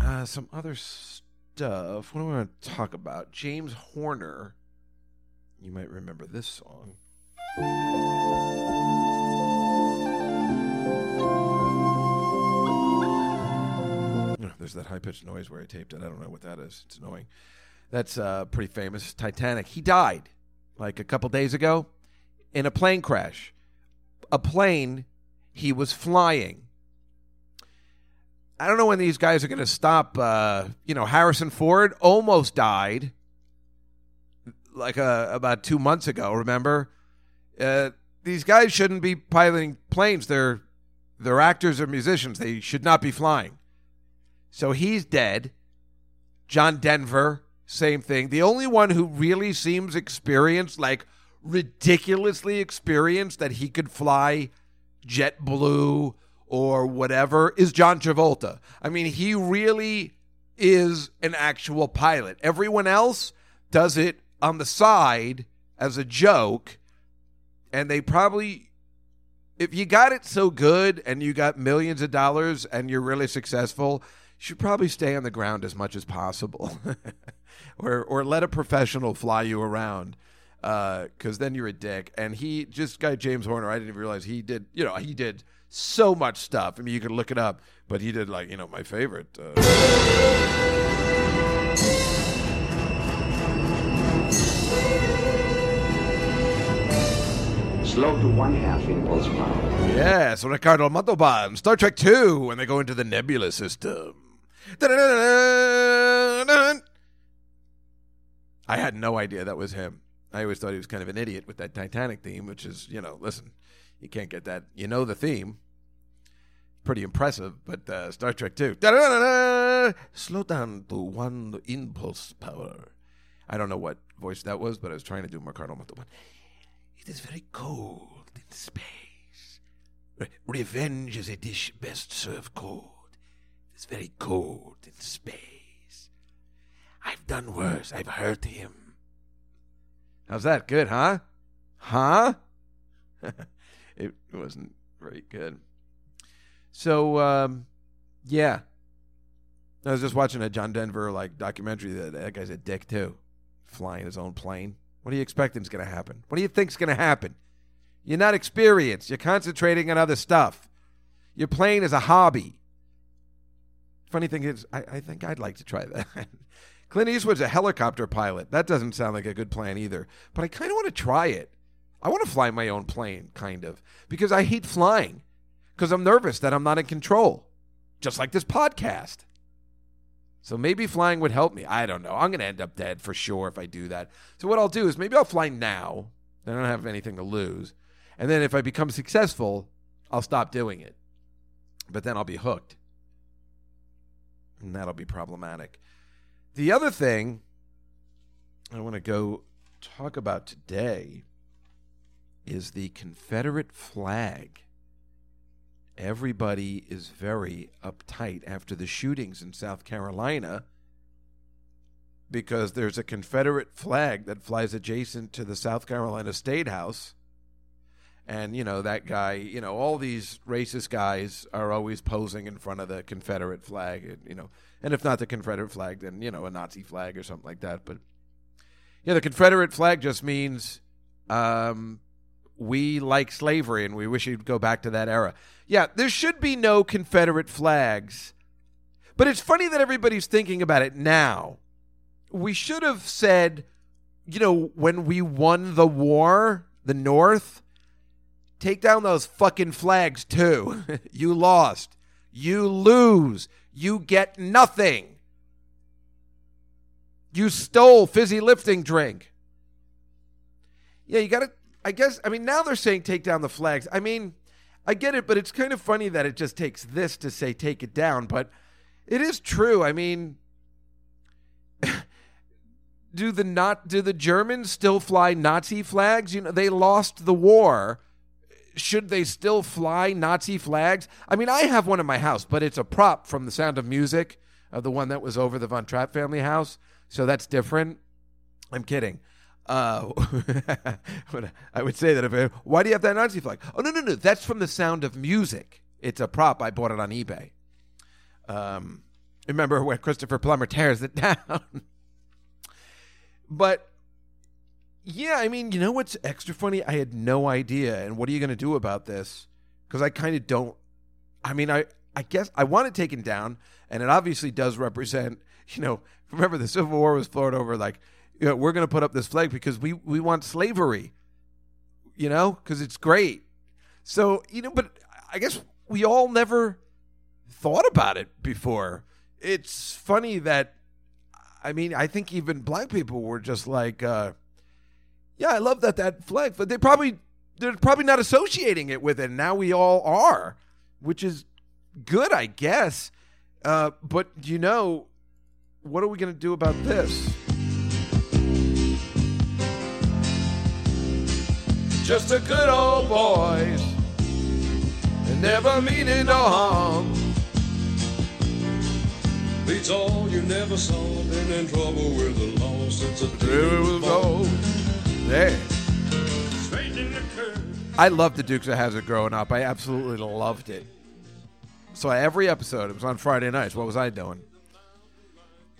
uh, some other stuff. What do I want to talk about? James Horner. You might remember this song. There's that high pitched noise where I taped it. I don't know what that is. It's annoying. That's uh, pretty famous. Titanic. He died like a couple days ago in a plane crash. A plane he was flying. I don't know when these guys are going to stop. Uh, you know, Harrison Ford almost died like uh, about two months ago. Remember, uh, these guys shouldn't be piloting planes. They're they're actors or musicians. They should not be flying. So he's dead. John Denver same thing. The only one who really seems experienced, like ridiculously experienced, that he could fly JetBlue or whatever, is John Travolta. I mean, he really is an actual pilot. Everyone else does it on the side as a joke. and they probably if you got it so good and you got millions of dollars and you're really successful, should probably stay on the ground as much as possible, or or let a professional fly you around, because then you're a dick. And he just guy James Horner, I didn't even realize he did. You know, he did so much stuff. I mean, you could look it up, but he did like you know my favorite. Uh, Slow to one half impulse power. Yes, Ricardo Montalban, Star Trek 2, when they go into the Nebula system. I had no idea that was him. I always thought he was kind of an idiot with that Titanic theme, which is, you know, listen, you can't get that. You know the theme. Pretty impressive, but uh, Star Trek 2. Slow down to one impulse power. I don't know what voice that was, but I was trying to do Ricardo Montalban. It is very cold in space. Re- revenge is a dish best served cold. It is very cold in space. I've done worse. I've hurt him. How's that? Good, huh? Huh? it wasn't very good. So, um, yeah. I was just watching a John Denver like documentary. That that guy's a dick too, flying his own plane. What do you expect is going to happen? What do you think's going to happen? You're not experienced. You're concentrating on other stuff. You're playing as a hobby. Funny thing is, I, I think I'd like to try that. Clint Eastwood's a helicopter pilot. That doesn't sound like a good plan either. But I kind of want to try it. I want to fly my own plane, kind of, because I hate flying. Because I'm nervous that I'm not in control, just like this podcast. So maybe flying would help me. I don't know. I'm going to end up dead for sure if I do that. So what I'll do is maybe I'll fly now. I don't have anything to lose. And then if I become successful, I'll stop doing it. But then I'll be hooked. And that'll be problematic. The other thing I want to go talk about today is the Confederate flag. Everybody is very uptight after the shootings in South Carolina because there's a Confederate flag that flies adjacent to the South Carolina State House. And, you know, that guy, you know, all these racist guys are always posing in front of the Confederate flag, and, you know, and if not the Confederate flag, then, you know, a Nazi flag or something like that. But, yeah, the Confederate flag just means um, we like slavery and we wish you'd go back to that era. Yeah, there should be no Confederate flags. But it's funny that everybody's thinking about it now. We should have said, you know, when we won the war, the North, take down those fucking flags too. you lost. You lose. You get nothing. You stole fizzy lifting drink. Yeah, you got to I guess I mean now they're saying take down the flags. I mean, I get it, but it's kind of funny that it just takes this to say take it down, but it is true. I mean, do the not do the Germans still fly Nazi flags? You know, they lost the war. Should they still fly Nazi flags? I mean, I have one in my house, but it's a prop from The Sound of Music, uh, the one that was over the Von Trapp family house. So that's different. I'm kidding. Uh, I would say that if I, why do you have that Nazi flag? Oh no no no, that's from The Sound of Music. It's a prop. I bought it on eBay. Um, remember when Christopher Plummer tears it down? but yeah, I mean, you know what's extra funny? I had no idea. And what are you going to do about this? Because I kind of don't. I mean, I I guess I want it taken down, and it obviously does represent. You know, remember the Civil War was fought over like you know, we're going to put up this flag because we we want slavery. You know, because it's great. So you know, but I guess we all never thought about it before. It's funny that I mean, I think even black people were just like, uh, yeah, I love that that flag, but they probably they're probably not associating it with it. Now we all are, which is good, I guess. Uh, but you know, what are we going to do about this? Just a good old boys, and never meaning no harm. Beats all you never saw. Been in trouble with the law since the day It was old. There. Straight in the curve. I loved the Dukes of Hazzard growing up. I absolutely loved it. So every episode, it was on Friday nights. What was I doing?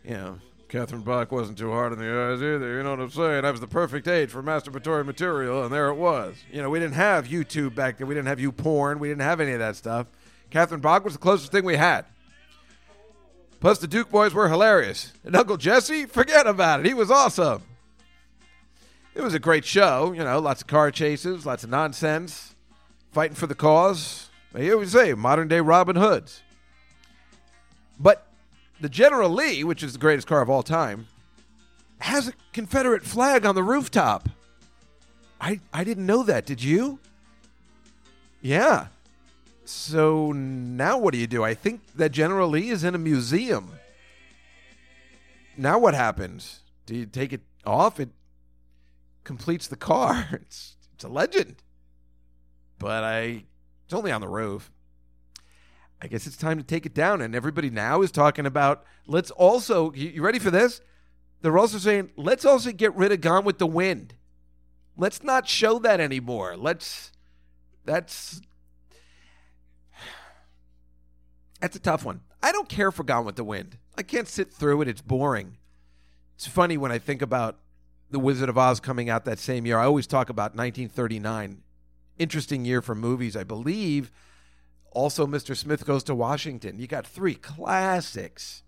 You know, Catherine Bach wasn't too hard on the eyes either. You know what I'm saying? I was the perfect age for masturbatory material, and there it was. You know, we didn't have YouTube back then. We didn't have YouPorn. We didn't have any of that stuff. Catherine Bach was the closest thing we had. Plus, the Duke boys were hilarious. And Uncle Jesse, forget about it. He was awesome. It was a great show. You know, lots of car chases, lots of nonsense, fighting for the cause. I always say modern day Robin Hoods. But the General Lee, which is the greatest car of all time, has a Confederate flag on the rooftop. I I didn't know that. Did you? Yeah. So now what do you do? I think that General Lee is in a museum. Now what happens? Do you take it off? It completes the car. It's it's a legend. But I it's only on the roof. I guess it's time to take it down. And everybody now is talking about let's also you, you ready for this? They're also saying let's also get rid of Gone with the Wind. Let's not show that anymore. Let's that's that's a tough one. I don't care for Gone with the Wind. I can't sit through it. It's boring. It's funny when I think about The Wizard of Oz coming out that same year. I always talk about 1939. Interesting year for movies, I believe. Also, Mr. Smith Goes to Washington. You got three classics.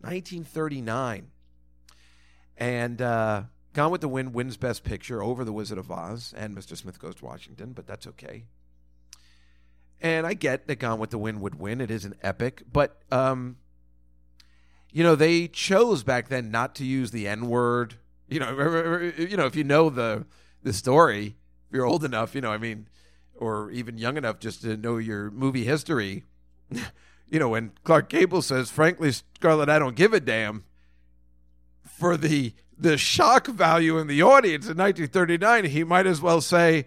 1939. And uh, Gone with the Wind wins Best Picture over The Wizard of Oz and Mr. Smith Goes to Washington, but that's okay. And I get that Gone with the Wind would win. It is an epic, but um, you know they chose back then not to use the N word. You know, you know if you know the the story, if you're old enough, you know, I mean, or even young enough just to know your movie history. you know, when Clark Gable says, "Frankly, Scarlett, I don't give a damn," for the the shock value in the audience in 1939, he might as well say,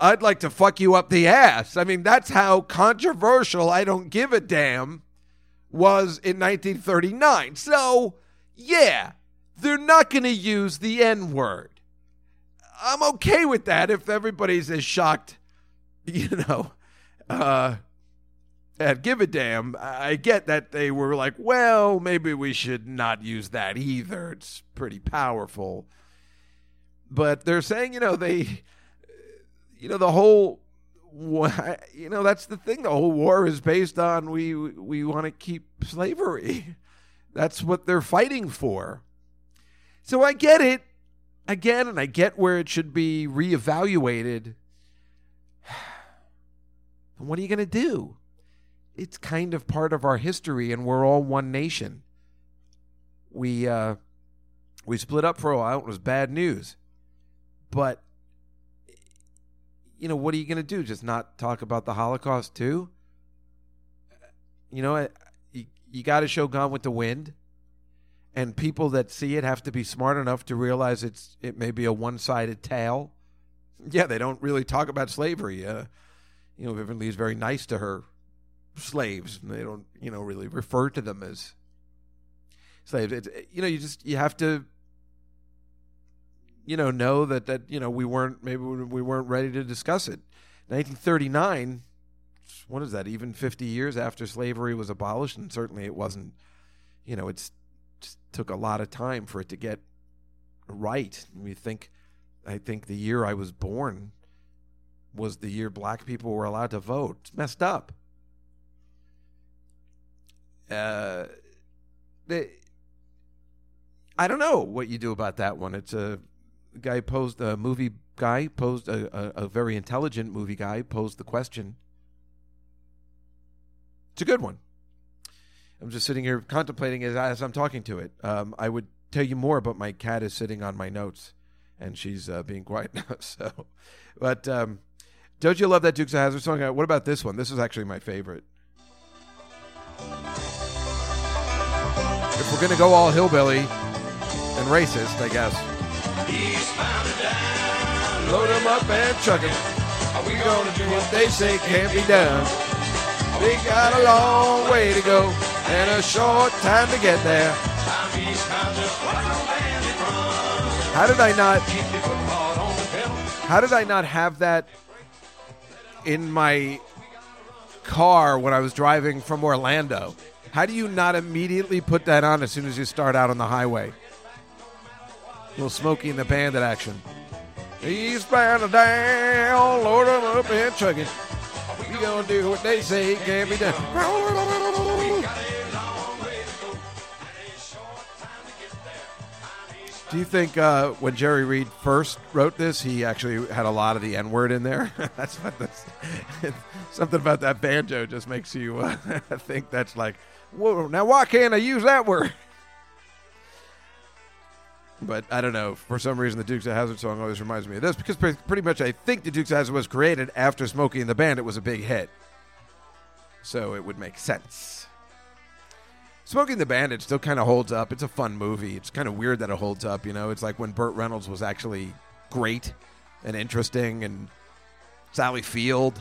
I'd like to fuck you up the ass. I mean, that's how controversial I don't give a damn was in 1939. So, yeah, they're not going to use the N word. I'm okay with that if everybody's as shocked, you know, uh, at give a damn. I get that they were like, well, maybe we should not use that either. It's pretty powerful. But they're saying, you know, they you know the whole you know that's the thing the whole war is based on we we want to keep slavery that's what they're fighting for so i get it again and i get where it should be reevaluated. But what are you going to do? It's kind of part of our history and we're all one nation. We uh we split up for a while it was bad news. But you know, what are you going to do? Just not talk about the Holocaust too? You know, you, you got to show Gone with the Wind, and people that see it have to be smart enough to realize it's it may be a one sided tale. Yeah, they don't really talk about slavery. Uh, you know, Vivien Leigh is very nice to her slaves. They don't, you know, really refer to them as slaves. It's, you know, you just you have to you know know that that you know we weren't maybe we weren't ready to discuss it. 1939. What is that? Even 50 years after slavery was abolished, and certainly it wasn't. You know, it's took a lot of time for it to get right. We think, I think the year I was born was the year black people were allowed to vote. It's messed up. Uh, they, I don't know what you do about that one. It's a guy posed a movie guy posed a, a, a, very intelligent movie guy posed the question. It's a good one. I'm just sitting here contemplating it as I'm talking to it. Um, I would tell you more, but my cat is sitting on my notes, and she's uh, being quiet now. So, but um, don't you love that Dukes of Hazzard song? Uh, what about this one? This is actually my favorite. If we're gonna go all hillbilly and racist, I guess. Load them up and chuck them. Are we gonna do what they say can't be done? They got a long way to go and a short time to get there. How did I not? How did I not have that in my car when I was driving from Orlando. How do you not immediately put that on as soon as you start out on the highway? A little Smokey and the Bandit action. Eastbound and down, load 'em up and chug it. We gonna do what they say can't be done. Do you think uh, when Jerry Reed first wrote this, he actually had a lot of the N word in there? that's what something about that banjo just makes you uh, think that's like, whoa, now why can't I use that word? But I don't know. For some reason, the Dukes of Hazzard song always reminds me of this because pretty much I think the Dukes of Hazzard was created after Smokey and the Bandit was a big hit, so it would make sense. Smokey and the Bandit still kind of holds up. It's a fun movie. It's kind of weird that it holds up. You know, it's like when Burt Reynolds was actually great and interesting, and Sally Field,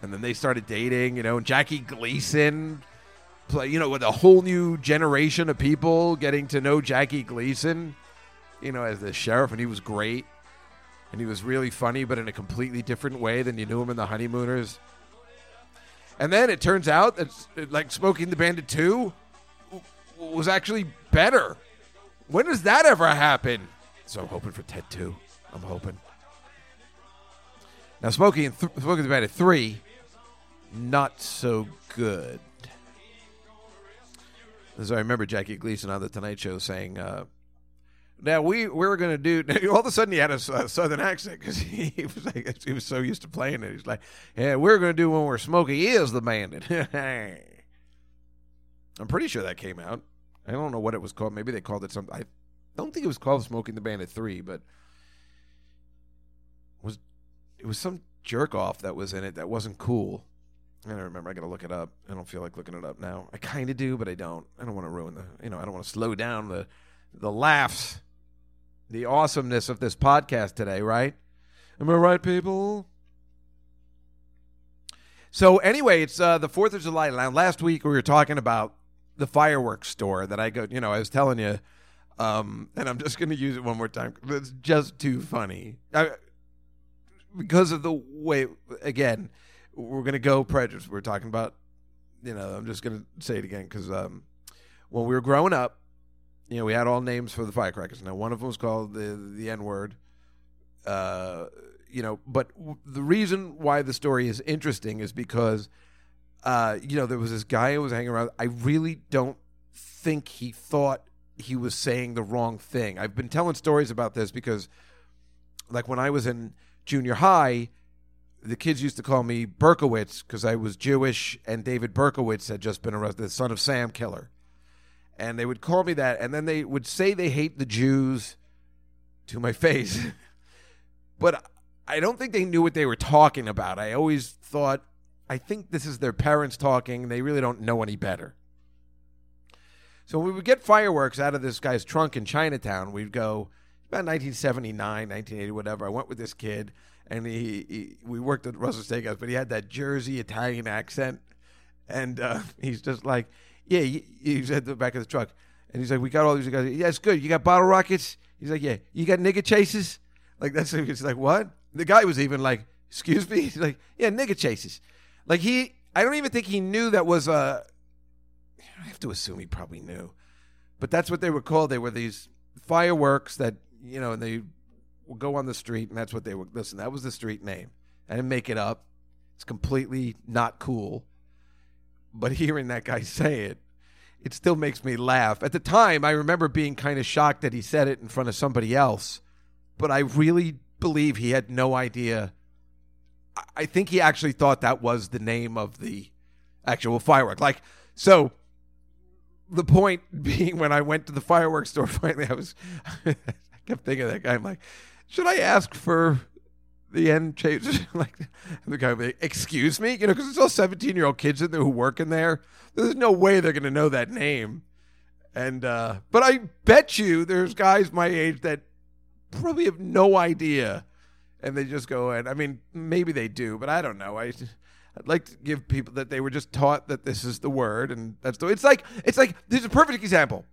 and then they started dating. You know, and Jackie Gleason, play. You know, with a whole new generation of people getting to know Jackie Gleason. You know, as the sheriff, and he was great, and he was really funny, but in a completely different way than you knew him in the Honeymooners. And then it turns out that like Smokey and the Bandit 2 was actually better. When does that ever happen? So I'm hoping for Ted 2. I'm hoping. Now Smoking th- Smokey and the Bandit 3 not so good. As I remember Jackie Gleason on the Tonight Show saying uh, now we, we were going to do. All of a sudden, he had a, a southern accent because he, was like, he was so used to playing it. He's like, "Yeah, we're going to do one where Smokey is the bandit." I'm pretty sure that came out. I don't know what it was called. Maybe they called it something. I don't think it was called Smokey and the Bandit Three, but it was it was some jerk off that was in it that wasn't cool. I don't remember. I got to look it up. I don't feel like looking it up now. I kind of do, but I don't. I don't want to ruin the. You know, I don't want to slow down the the laughs the awesomeness of this podcast today, right? Am I right, people? So anyway, it's uh, the Fourth of July. Last week we were talking about the fireworks store that I go. You know, I was telling you, um, and I'm just going to use it one more time. It's just too funny I, because of the way. Again, we're going to go prejudice. We're talking about. You know, I'm just going to say it again because um, when we were growing up, you know, we had all names for the firecrackers. Now, one of them was called the the N word. Uh, you know, but w- the reason why the story is interesting is because, uh, you know, there was this guy who was hanging around. I really don't think he thought he was saying the wrong thing. I've been telling stories about this because, like, when I was in junior high, the kids used to call me Berkowitz because I was Jewish, and David Berkowitz had just been arrested, the son of Sam killer and they would call me that, and then they would say they hate the Jews to my face. but I don't think they knew what they were talking about. I always thought, I think this is their parents talking. They really don't know any better. So we would get fireworks out of this guy's trunk in Chinatown. We'd go about 1979, 1980, whatever. I went with this kid, and he, he we worked at Russell Steakhouse, but he had that Jersey Italian accent, and uh, he's just like, yeah, he- he's at the back of the truck, and he's like, we got all these guys. Yeah, it's good. You got bottle rockets. He's like, yeah. You got nigga chases. Like that's it's like what? The guy was even like, excuse me. He's like, yeah, nigga chases. Like he, I don't even think he knew that was a, I have to assume he probably knew, but that's what they were called. They were these fireworks that you know, and they would go on the street, and that's what they were. Listen, that was the street name. I didn't make it up. It's completely not cool. But hearing that guy say it, it still makes me laugh. At the time, I remember being kind of shocked that he said it in front of somebody else, but I really believe he had no idea. I- think he actually thought that was the name of the actual firework. Like, so the point being when I went to the fireworks store finally, I was, I kept thinking of that guy. I'm like, should I ask for the end chase? like, the guy like, excuse me? You know, because it's all 17 year old kids in there who work in there. There's no way they're going to know that name. And, uh, but I bet you there's guys my age that probably have no idea. And they just go in. I mean, maybe they do, but I don't know. I, I'd like to give people that they were just taught that this is the word, and that's the. It's like it's like there's a perfect example.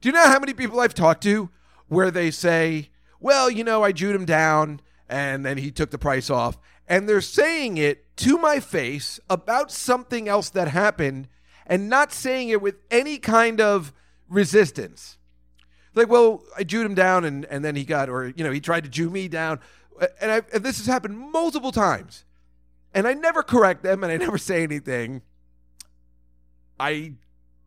Do you know how many people I've talked to where they say, "Well, you know, I jewed him down, and then he took the price off," and they're saying it to my face about something else that happened and not saying it with any kind of resistance. Like, well, I jewed him down and, and then he got, or, you know, he tried to jew me down. And, I, and this has happened multiple times. And I never correct them and I never say anything. I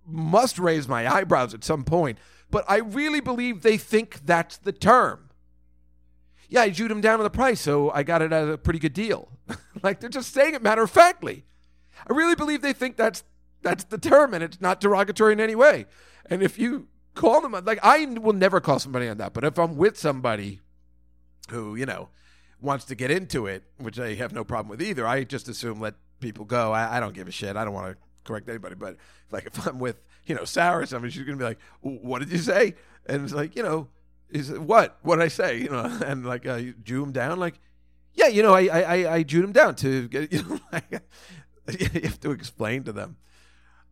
must raise my eyebrows at some point, but I really believe they think that's the term. Yeah, I jewed him down on the price, so I got it at a pretty good deal. like they're just saying it matter of factly. I really believe they think that's that's the term and it's not derogatory in any way. And if you call them like I will never call somebody on that, but if I'm with somebody who, you know, wants to get into it, which I have no problem with either, I just assume let people go. I, I don't give a shit. I don't want to correct anybody, but like if I'm with, you know, Sarah or something, she's gonna be like, "What did you say?" And it's like, you know, is what? What did I say? You know, and like, uh, jew him down, like, yeah, you know, I I I, I him down to get, you know, you have to explain to them.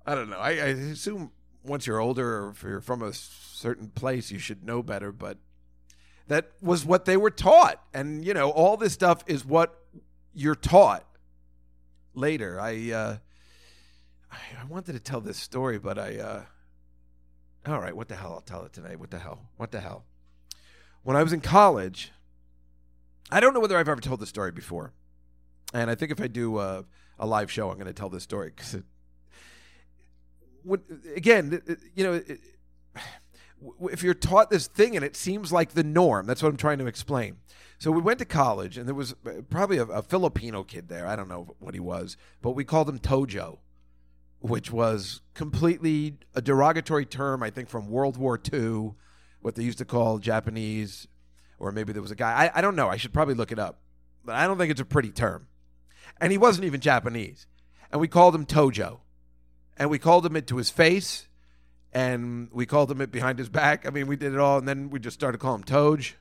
I don't know. I, I assume once you're older or if you're from a certain place, you should know better, but that was what they were taught. And, you know, all this stuff is what you're taught later. I, uh, I, I wanted to tell this story, but I, uh, all right, what the hell? I'll tell it tonight. What the hell? What the hell? When I was in college, I don't know whether I've ever told this story before. And I think if I do uh, a live show, I'm going to tell this story because again, you know, it, if you're taught this thing and it seems like the norm, that's what I'm trying to explain. So we went to college, and there was uh, probably a, a Filipino kid there. I don't know what he was, but we called him Tojo, which was completely a derogatory term, I think, from World War II, what they used to call Japanese, or maybe there was a guy. I, I don't know. I should probably look it up, but I don't think it's a pretty term. And he wasn't even Japanese. And we called him Tojo and we called him it to his face, and we called him it behind his back. I mean, we did it all, and then we just started calling him Toj,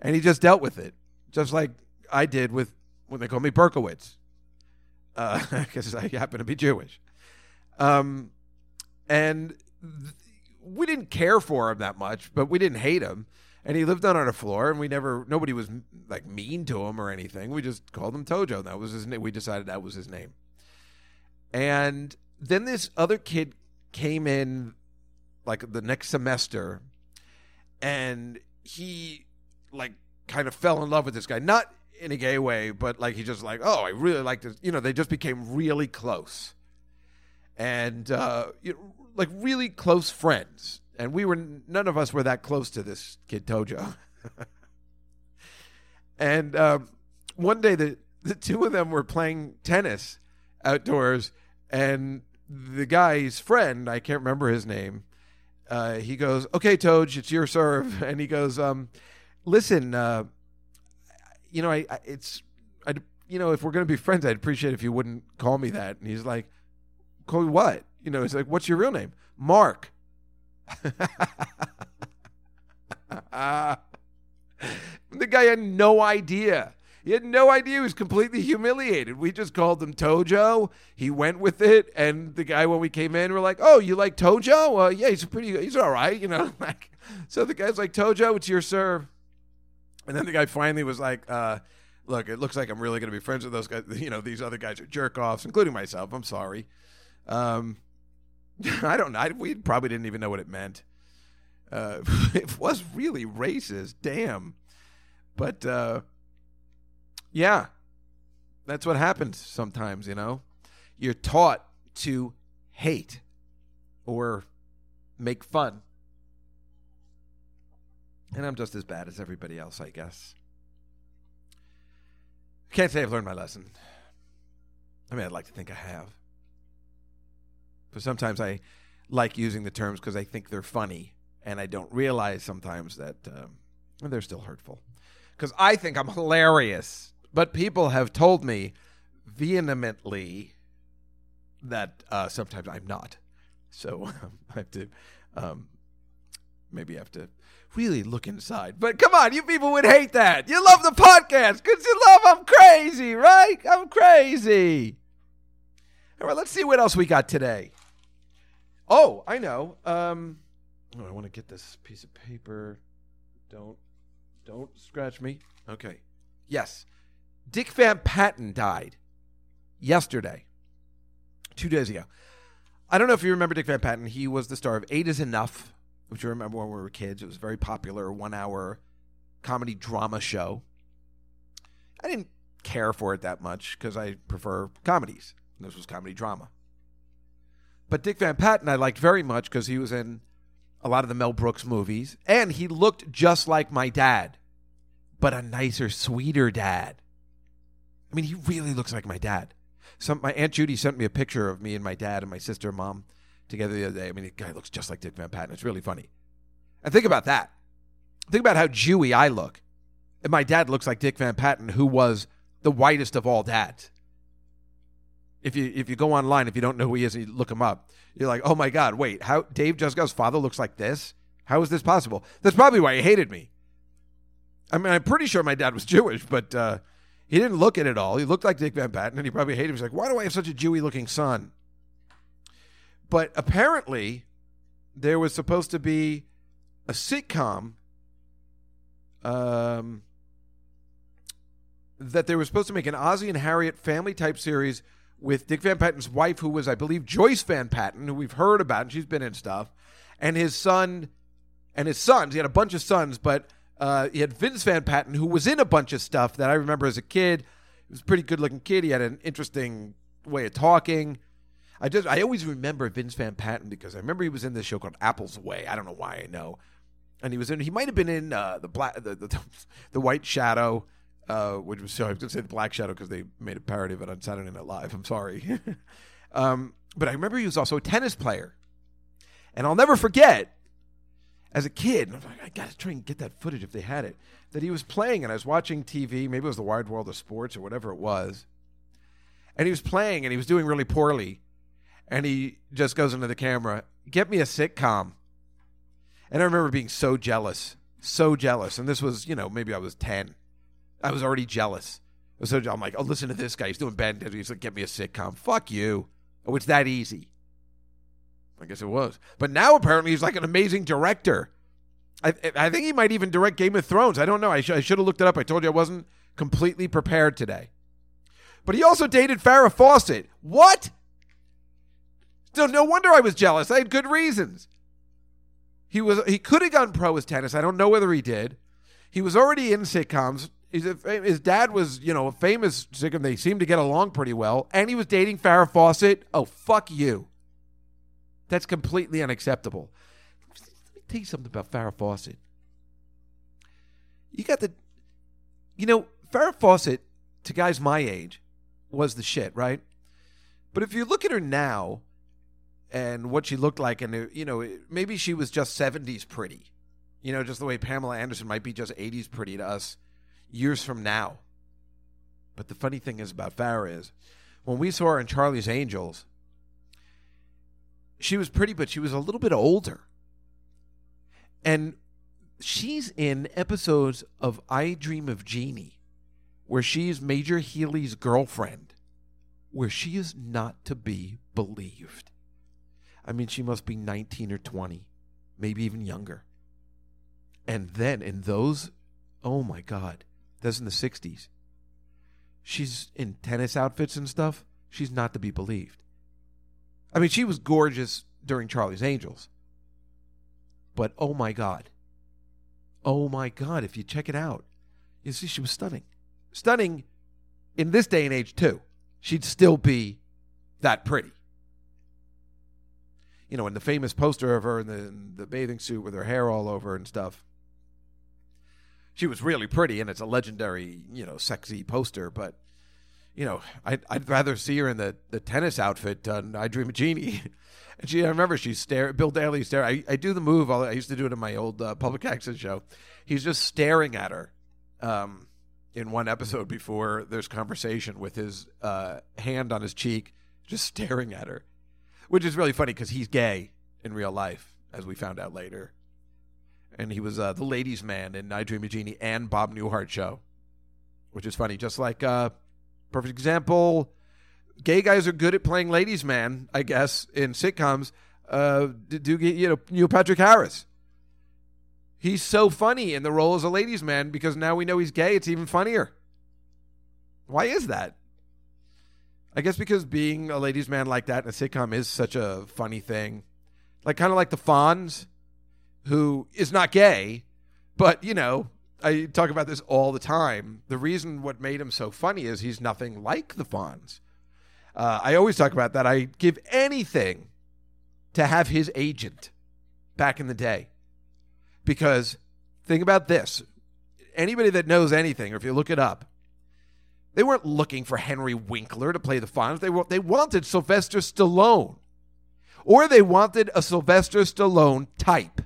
and he just dealt with it, just like I did with when they called me Berkowitz, because I happen to be Jewish. Um, and we didn't care for him that much, but we didn't hate him. And he lived on our floor, and we never, nobody was like mean to him or anything. We just called him Tojo. and That was his name. We decided that was his name. And then this other kid came in like the next semester and he like kind of fell in love with this guy. Not in a gay way, but like he just like, oh, I really like this. You know, they just became really close. And uh you know, like really close friends. And we were none of us were that close to this kid Tojo. and um, one day the the two of them were playing tennis outdoors and the guy's friend, I can't remember his name, uh, he goes, "Okay, Toj, it's your serve," and he goes, um, "Listen, uh, you know, I, I it's, I, you know, if we're gonna be friends, I'd appreciate if you wouldn't call me that." And he's like, "Call me what?" You know, he's like, "What's your real name?" Mark. the guy had no idea. He had no idea. He was completely humiliated. We just called him Tojo. He went with it, and the guy when we came in, we're like, "Oh, you like Tojo? Uh, yeah, he's pretty. He's all right, you know." Like, so the guy's like, "Tojo, it's your serve." And then the guy finally was like, uh, "Look, it looks like I'm really going to be friends with those guys. You know, these other guys are jerk offs, including myself. I'm sorry." Um, I don't know. We probably didn't even know what it meant. Uh, it was really racist. Damn. But uh, yeah, that's what happens sometimes, you know? You're taught to hate or make fun. And I'm just as bad as everybody else, I guess. Can't say I've learned my lesson. I mean, I'd like to think I have. But sometimes I like using the terms because I think they're funny, and I don't realize sometimes that um, they're still hurtful. Because I think I'm hilarious, but people have told me vehemently that uh, sometimes I'm not. So I have to um, maybe have to really look inside. But come on, you people would hate that. You love the podcast because you love I'm crazy, right? I'm crazy. All right, let's see what else we got today. Oh, I know. Um, oh, I want to get this piece of paper. Don't, don't scratch me. Okay. Yes. Dick Van Patten died yesterday, two days ago. I don't know if you remember Dick Van Patten. He was the star of Eight Is Enough, which you remember when we were kids. It was a very popular one hour comedy drama show. I didn't care for it that much because I prefer comedies. This was comedy drama. But Dick Van Patten I liked very much because he was in a lot of the Mel Brooks movies, and he looked just like my dad, but a nicer, sweeter dad. I mean, he really looks like my dad. Some my aunt Judy sent me a picture of me and my dad and my sister and mom together the other day. I mean, the guy looks just like Dick Van Patten. It's really funny. And think about that. Think about how Jewy I look. And my dad looks like Dick Van Patten, who was the whitest of all dads. If you if you go online, if you don't know who he is, and you look him up, you're like, oh my god, wait, how Dave Juskow's father looks like this? How is this possible? That's probably why he hated me. I mean, I'm pretty sure my dad was Jewish, but uh, he didn't look at it at all. He looked like Dick Van Patten, and he probably hated him. He's like, why do I have such a Jewy looking son? But apparently, there was supposed to be a sitcom um, that they were supposed to make an Ozzie and Harriet family type series with Dick Van Patten's wife, who was, I believe, Joyce Van Patten, who we've heard about, and she's been in stuff, and his son, and his sons. He had a bunch of sons, but uh, he had Vince Van Patten, who was in a bunch of stuff that I remember as a kid. He was a pretty good looking kid. He had an interesting way of talking. I just I always remember Vince Van Patten because I remember he was in this show called Apple's Way. I don't know why I know, and he was in. He might have been in uh, the black the, the the White Shadow, uh, which was so I was going to say the Black Shadow because they made a parody of it on Saturday Night Live. I'm sorry, um, but I remember he was also a tennis player, and I'll never forget as a kid. Like, I gotta try and get that footage if they had it. That he was playing, and I was watching TV. Maybe it was the Wide World of Sports or whatever it was, and he was playing, and he was doing really poorly and he just goes into the camera, "Get me a sitcom." And I remember being so jealous, so jealous. And this was, you know, maybe I was ten. I was already jealous. So I'm like, "Oh, listen to this guy. He's doing bad. He's like, get me a sitcom. Fuck you. Oh, it's that easy." I guess it was. But now apparently he's like an amazing director. I, I think he might even direct Game of Thrones. I don't know. I, sh- I should have looked it up. I told you I wasn't completely prepared today. But he also dated Farrah Fawcett. What? So no wonder I was jealous. I had good reasons. He was he could have gone pro as tennis. I don't know whether he did. He was already in sitcoms. He's a, his dad was, you know, a famous sitcom. They seemed to get along pretty well. And he was dating Farrah Fawcett. Oh, fuck you. That's completely unacceptable. Let me tell you something about Farrah Fawcett. You got the, you know, Farrah Fawcett, to guys my age, was the shit, right? But if you look at her now, and what she looked like, and you know, maybe she was just '70s pretty, you know, just the way Pamela Anderson might be just '80s pretty to us years from now. But the funny thing is about Farrah is, when we saw her in Charlie's Angels, she was pretty, but she was a little bit older, and she's in episodes of I Dream of Jeannie, where she's Major Healey's girlfriend, where she is not to be believed. I mean, she must be 19 or 20, maybe even younger. And then in those, oh my God, that's in the 60s. She's in tennis outfits and stuff. She's not to be believed. I mean, she was gorgeous during Charlie's Angels. But oh my God. Oh my God, if you check it out, you see she was stunning. Stunning in this day and age, too. She'd still be that pretty you know, in the famous poster of her in the, in the bathing suit with her hair all over and stuff. She was really pretty, and it's a legendary, you know, sexy poster. But you know, I'd, I'd rather see her in the, the tennis outfit on I Dream of Jeannie. and she, I remember she's staring. Bill Daily stare. I, I do the move. I used to do it in my old uh, public access show. He's just staring at her. Um, in one episode before there's conversation with his uh, hand on his cheek, just staring at her which is really funny because he's gay in real life, as we found out later. And he was uh, the ladies' man in I Dream of and Bob Newhart show, which is funny. Just like uh, perfect example, gay guys are good at playing ladies' man, I guess, in sitcoms. Uh, do you know Neil Patrick Harris? He's so funny in the role as a ladies' man because now we know he's gay. It's even funnier. Why is that? I guess because being a ladies' man like that in a sitcom is such a funny thing. Like kind of like the Fonz, who is not gay, but you know, I talk about this all the time. The reason what made him so funny is he's nothing like the Fonz. Uh, I always talk about that. I give anything to have his agent back in the day. Because think about this anybody that knows anything, or if you look it up, they weren't looking for Henry Winkler to play the Fonz. They, were, they wanted Sylvester Stallone, or they wanted a Sylvester Stallone type.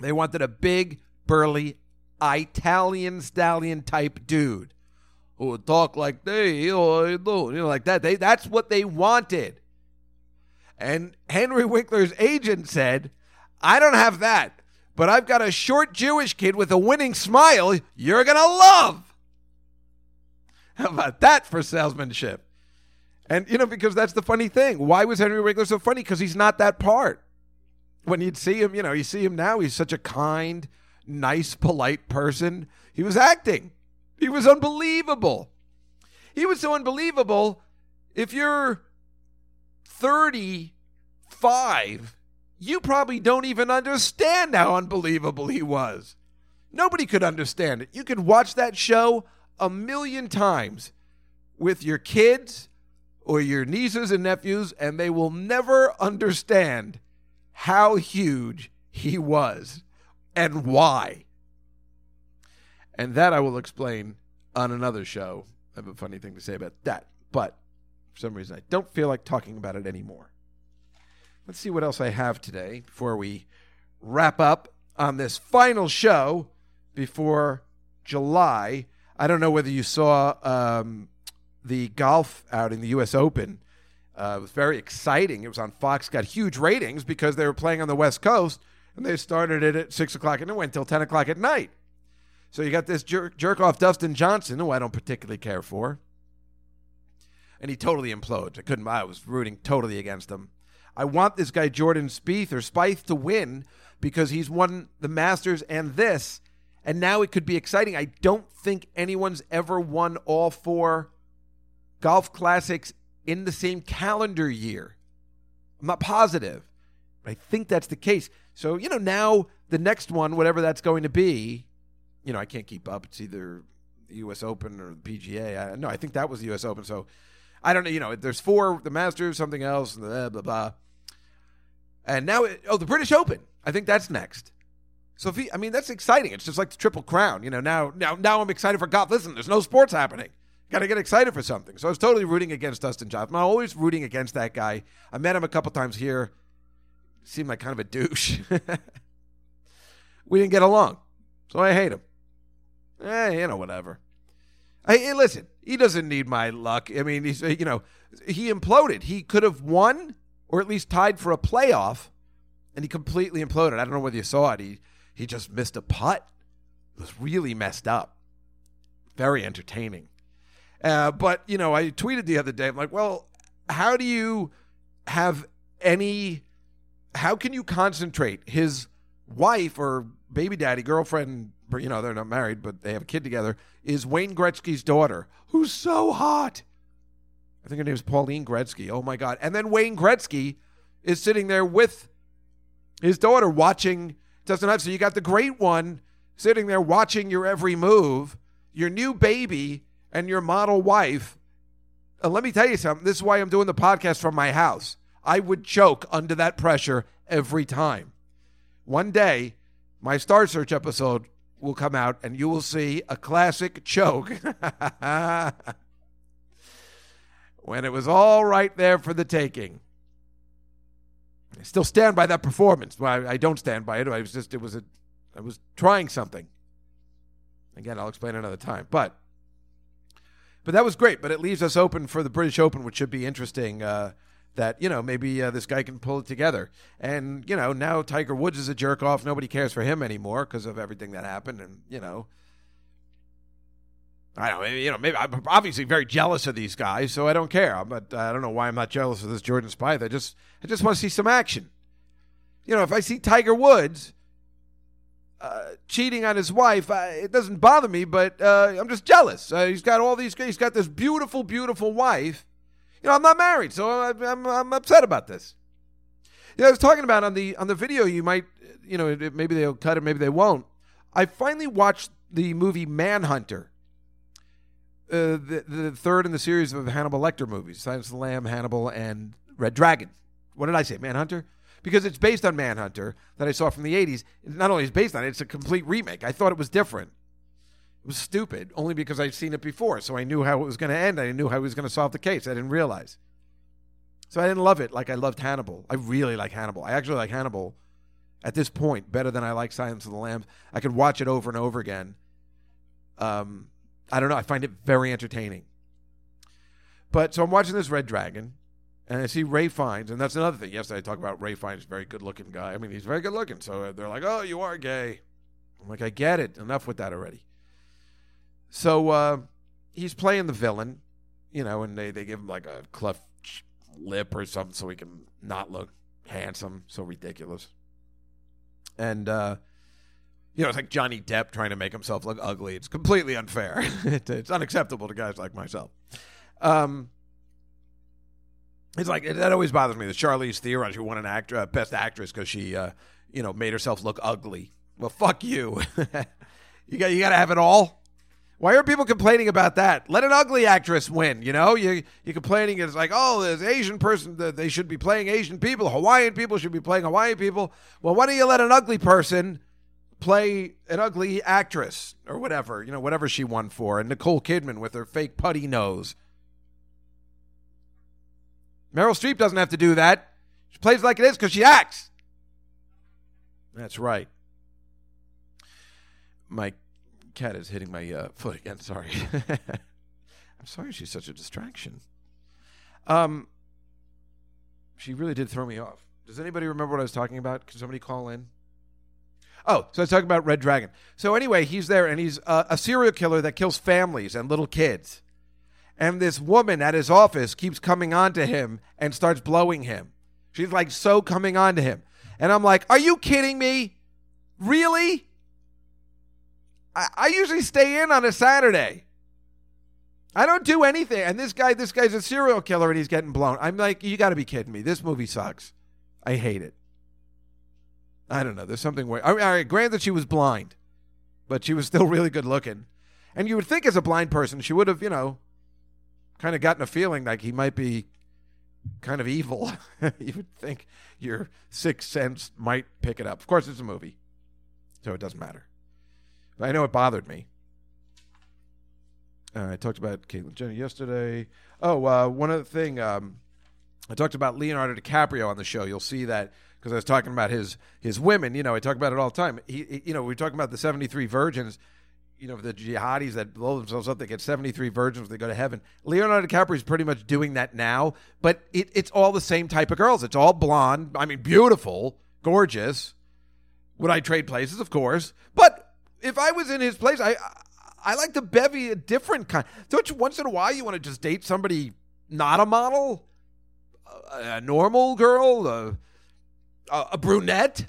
They wanted a big, burly, Italian stallion type dude who would talk like they, you know, like that. They that's what they wanted. And Henry Winkler's agent said, "I don't have that, but I've got a short Jewish kid with a winning smile. You're gonna love." How about that for salesmanship? And you know, because that's the funny thing. Why was Henry Winkler so funny? Because he's not that part. When you'd see him, you know, you see him now, he's such a kind, nice, polite person. He was acting. He was unbelievable. He was so unbelievable. If you're 35, you probably don't even understand how unbelievable he was. Nobody could understand it. You could watch that show a million times with your kids or your nieces and nephews, and they will never understand how huge he was and why. And that I will explain on another show. I have a funny thing to say about that. But for some reason, I don't feel like talking about it anymore. Let's see what else I have today before we wrap up on this final show before July. I don't know whether you saw um, the golf out in the U.S. Open. Uh, it was very exciting. It was on Fox, got huge ratings because they were playing on the West Coast, and they started it at 6 o'clock and it went till 10 o'clock at night. So you got this jerk, off Dustin Johnson, who I don't particularly care for. And he totally implodes. I couldn't, I was rooting totally against him. I want this guy, Jordan Spieth or Spieth, to win because he's won the Masters and this. And now it could be exciting. I don't think anyone's ever won all four golf classics in the same calendar year. I'm not positive, but I think that's the case. So, you know, now the next one, whatever that's going to be, you know, I can't keep up. It's either the U.S. Open or the PGA. I, no, I think that was the U.S. Open. So I don't know. You know, there's four, the Masters, something else, blah, blah, blah. And now, it, oh, the British Open. I think that's next. So if he, I mean, that's exciting. It's just like the Triple Crown. You know, now, now, now I'm excited for golf. Listen, there's no sports happening. Got to get excited for something. So I was totally rooting against Dustin Johnson. I'm always rooting against that guy. I met him a couple times here. Seemed like kind of a douche. we didn't get along, so I hate him. Eh, you know, whatever. Hey, hey, listen, he doesn't need my luck. I mean, he's you know, he imploded. He could have won or at least tied for a playoff, and he completely imploded. I don't know whether you saw it. He he just missed a putt. It was really messed up. Very entertaining. Uh, but you know, I tweeted the other day. I'm like, well, how do you have any? How can you concentrate? His wife or baby daddy, girlfriend, you know, they're not married, but they have a kid together. Is Wayne Gretzky's daughter, who's so hot. I think her name is Pauline Gretzky. Oh my God! And then Wayne Gretzky is sitting there with his daughter watching Dustin. So you got the great one sitting there watching your every move. Your new baby and your model wife. And let me tell you something. This is why I'm doing the podcast from my house. I would choke under that pressure every time. One day, my Star Search episode will come out and you will see a classic choke. when it was all right there for the taking. I still stand by that performance. Well, I, I don't stand by it. I was just, it was a, I was trying something. Again, I'll explain another time. But but that was great. But it leaves us open for the British Open, which should be interesting. Uh, that you know maybe uh, this guy can pull it together. And you know now Tiger Woods is a jerk off. Nobody cares for him anymore because of everything that happened. And you know. I don't, maybe, you know, maybe I'm obviously very jealous of these guys, so I don't care. But I don't know why I'm not jealous of this Jordan Spieth. I just, I just want to see some action. You know, if I see Tiger Woods uh, cheating on his wife, uh, it doesn't bother me, but uh, I'm just jealous. Uh, he's got all these. He's got this beautiful, beautiful wife. You know, I'm not married, so I'm, I'm, I'm upset about this. You know, I was talking about on the on the video. You might, you know, maybe they'll cut it, maybe they won't. I finally watched the movie Manhunter, uh, the the third in the series of Hannibal Lecter movies: Silence of the Lamb, Hannibal, and Red Dragon. What did I say? Manhunter? Because it's based on Manhunter that I saw from the 80s. Not only is based on it, it's a complete remake. I thought it was different. It was stupid, only because I'd seen it before. So I knew how it was going to end. I knew how he was going to solve the case. I didn't realize. So I didn't love it like I loved Hannibal. I really like Hannibal. I actually like Hannibal at this point better than I like Silence of the Lambs. I could watch it over and over again. Um, I don't know. I find it very entertaining. But so I'm watching this Red Dragon, and I see Ralph Fiennes, and that's another thing. Yesterday I talked about Ralph Fiennes, very good looking guy. I mean, he's very good looking. So they're like, "Oh, you are gay." I'm like, "I get it. Enough with that already." So uh, he's playing the villain, you know, and they, they give him like a cleft lip or something so he can not look handsome. So ridiculous. And uh, you know, it's like Johnny Depp trying to make himself look ugly. It's completely unfair. it's unacceptable to guys like myself. Um, it's like that always bothers me. The Charlize Theron, she won an act, uh, best actress because she, uh, you know, made herself look ugly. Well, fuck you. you got you got to have it all. Why are people complaining about that? Let an ugly actress win. You know, you you complaining it's like, oh, there's Asian person that they should be playing Asian people. Hawaiian people should be playing Hawaiian people. Well, why don't you let an ugly person play an ugly actress or whatever? You know, whatever she won for. And Nicole Kidman with her fake putty nose. Meryl Streep doesn't have to do that. She plays like it is because she acts. That's right. My cat is hitting my uh, foot again. Sorry. I'm sorry she's such a distraction. Um, she really did throw me off. Does anybody remember what I was talking about? Can somebody call in? Oh, so I was talking about Red Dragon. So anyway, he's there, and he's uh, a serial killer that kills families and little kids. And this woman at his office keeps coming on to him and starts blowing him. She's like so coming on to him. And I'm like, are you kidding me? Really? I, I usually stay in on a Saturday. I don't do anything. And this guy, this guy's a serial killer and he's getting blown. I'm like, you got to be kidding me. This movie sucks. I hate it. I don't know. There's something weird. Right, all right, granted, she was blind, but she was still really good looking. And you would think, as a blind person, she would have, you know, kind of gotten a feeling like he might be kind of evil. you would think your sixth sense might pick it up. Of course, it's a movie, so it doesn't matter. But I know it bothered me. Uh, I talked about Caitlyn Jenner yesterday. Oh, uh, one other thing. Um, I talked about Leonardo DiCaprio on the show. You'll see that because I was talking about his his women. You know, I talk about it all the time. He, he- you know, we are talking about the seventy three virgins. You know, the jihadis that blow themselves up, they get seventy three virgins when they go to heaven. Leonardo DiCaprio is pretty much doing that now, but it, it's all the same type of girls. It's all blonde. I mean, beautiful, gorgeous. Would I trade places? Of course. But if I was in his place, I I, I like to bevy a different kind. Don't you once in a while you want to just date somebody not a model, a, a normal girl, a, a, a brunette?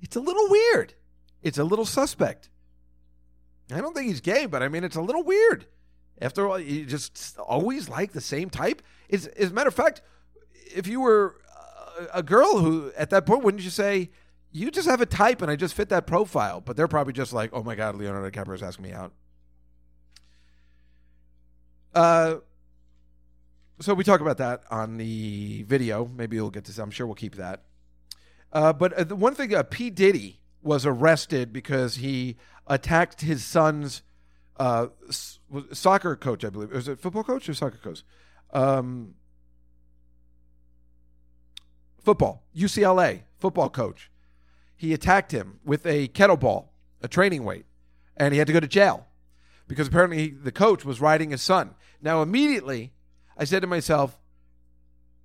It's a little weird. It's a little suspect. I don't think he's gay, but I mean it's a little weird. After all, you just always like the same type. Is as a matter of fact, if you were uh, a girl who at that point wouldn't you say you just have a type and I just fit that profile? But they're probably just like, oh my god, Leonardo DiCaprio is asking me out. Uh, so we talk about that on the video. Maybe we'll get to. I'm sure we'll keep that. Uh, but uh, the one thing, uh, P Diddy was arrested because he attacked his son's uh, soccer coach. I believe was it football coach or soccer coach? Um, football, UCLA football coach. He attacked him with a kettleball, a training weight, and he had to go to jail because apparently he, the coach was riding his son. Now, immediately, I said to myself,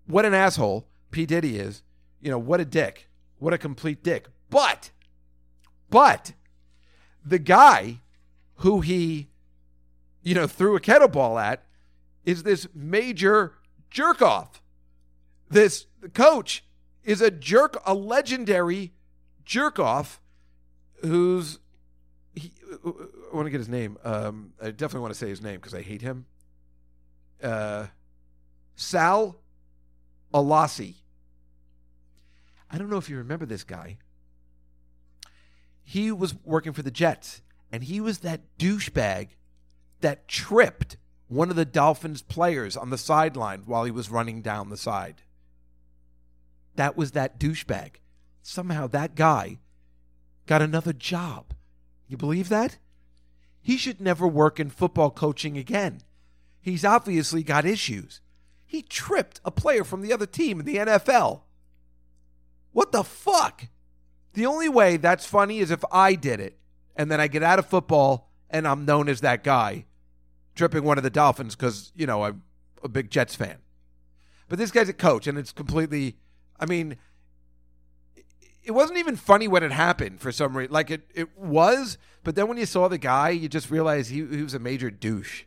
what an asshole P. Diddy is. You know, what a dick. What a complete dick. But, but, the guy who he, you know, threw a kettleball at is this major jerk off. This coach is a jerk, a legendary jerk off who's he, I want to get his name. Um, I definitely want to say his name because I hate him. Uh, Sal Alosi. I don't know if you remember this guy. He was working for the Jets, and he was that douchebag that tripped one of the Dolphins players on the sideline while he was running down the side. That was that douchebag. Somehow that guy got another job. You believe that? He should never work in football coaching again. He's obviously got issues. He tripped a player from the other team in the NFL. What the fuck? The only way that's funny is if I did it and then I get out of football and I'm known as that guy tripping one of the Dolphins because, you know, I'm a big Jets fan. But this guy's a coach and it's completely, I mean, it wasn't even funny when it happened for some reason. Like it, it was, but then when you saw the guy, you just realized he, he was a major douche.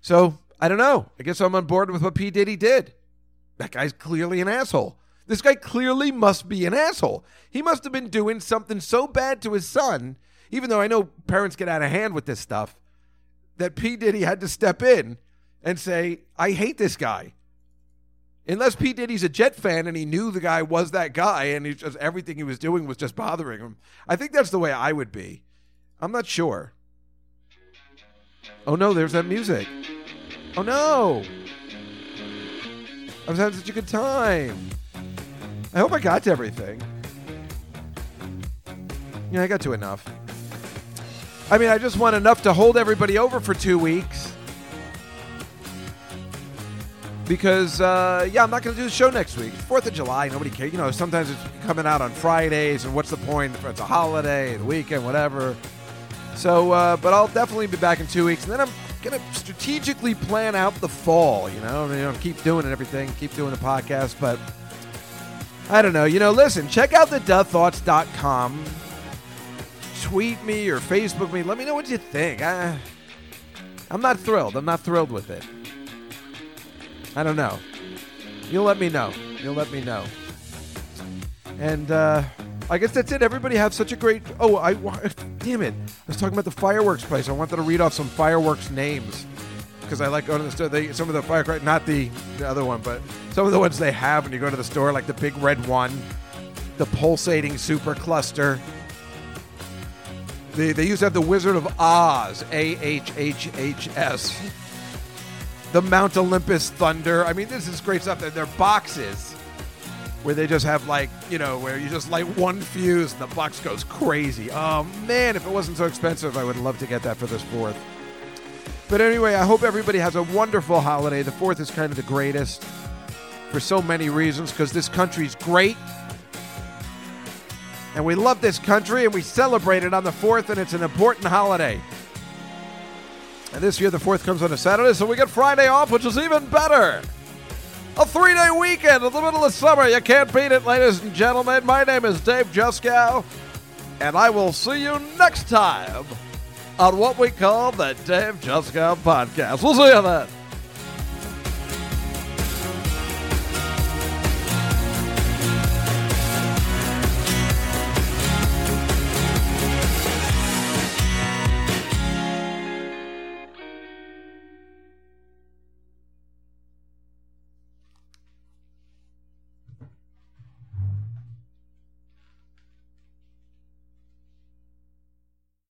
So I don't know. I guess I'm on board with what P. Diddy did. That guy's clearly an asshole. This guy clearly must be an asshole. He must have been doing something so bad to his son, even though I know parents get out of hand with this stuff, that P. Diddy had to step in and say, I hate this guy. Unless P. Diddy's a Jet fan and he knew the guy was that guy and just everything he was doing was just bothering him. I think that's the way I would be. I'm not sure. Oh no, there's that music. Oh no. I was having such a good time. I hope I got to everything. Yeah, I got to enough. I mean, I just want enough to hold everybody over for two weeks. Because, uh, yeah, I'm not going to do the show next week. It's 4th of July. Nobody cares. You know, sometimes it's coming out on Fridays, and what's the point? It's a holiday, the weekend, whatever. So, uh, but I'll definitely be back in two weeks. And then I'm going to strategically plan out the fall, you know, you know, keep doing it, everything, keep doing the podcast. But I don't know. You know, listen, check out the duhthoughts.com. Tweet me or Facebook me. Let me know what you think. I, I'm not thrilled. I'm not thrilled with it. I don't know. You'll let me know. You'll let me know. And uh, I guess that's it. Everybody have such a great. Oh, I damn it! I was talking about the fireworks place. I wanted to read off some fireworks names because I like going to the store. They, some of the fireworks, not the the other one, but some of the ones they have when you go to the store, like the big red one, the pulsating super cluster. They, they used to have the Wizard of Oz, A H H H S. The Mount Olympus Thunder. I mean, this is great stuff. They're, they're boxes where they just have like you know where you just light one fuse and the box goes crazy. Oh man, if it wasn't so expensive, I would love to get that for this fourth. But anyway, I hope everybody has a wonderful holiday. The fourth is kind of the greatest for so many reasons because this country's great. And we love this country and we celebrate it on the fourth, and it's an important holiday. And this year, the fourth comes on a Saturday, so we get Friday off, which is even better. A three day weekend in the middle of summer. You can't beat it, ladies and gentlemen. My name is Dave Juskow, and I will see you next time on what we call the Dave Juskow Podcast. We'll see you then.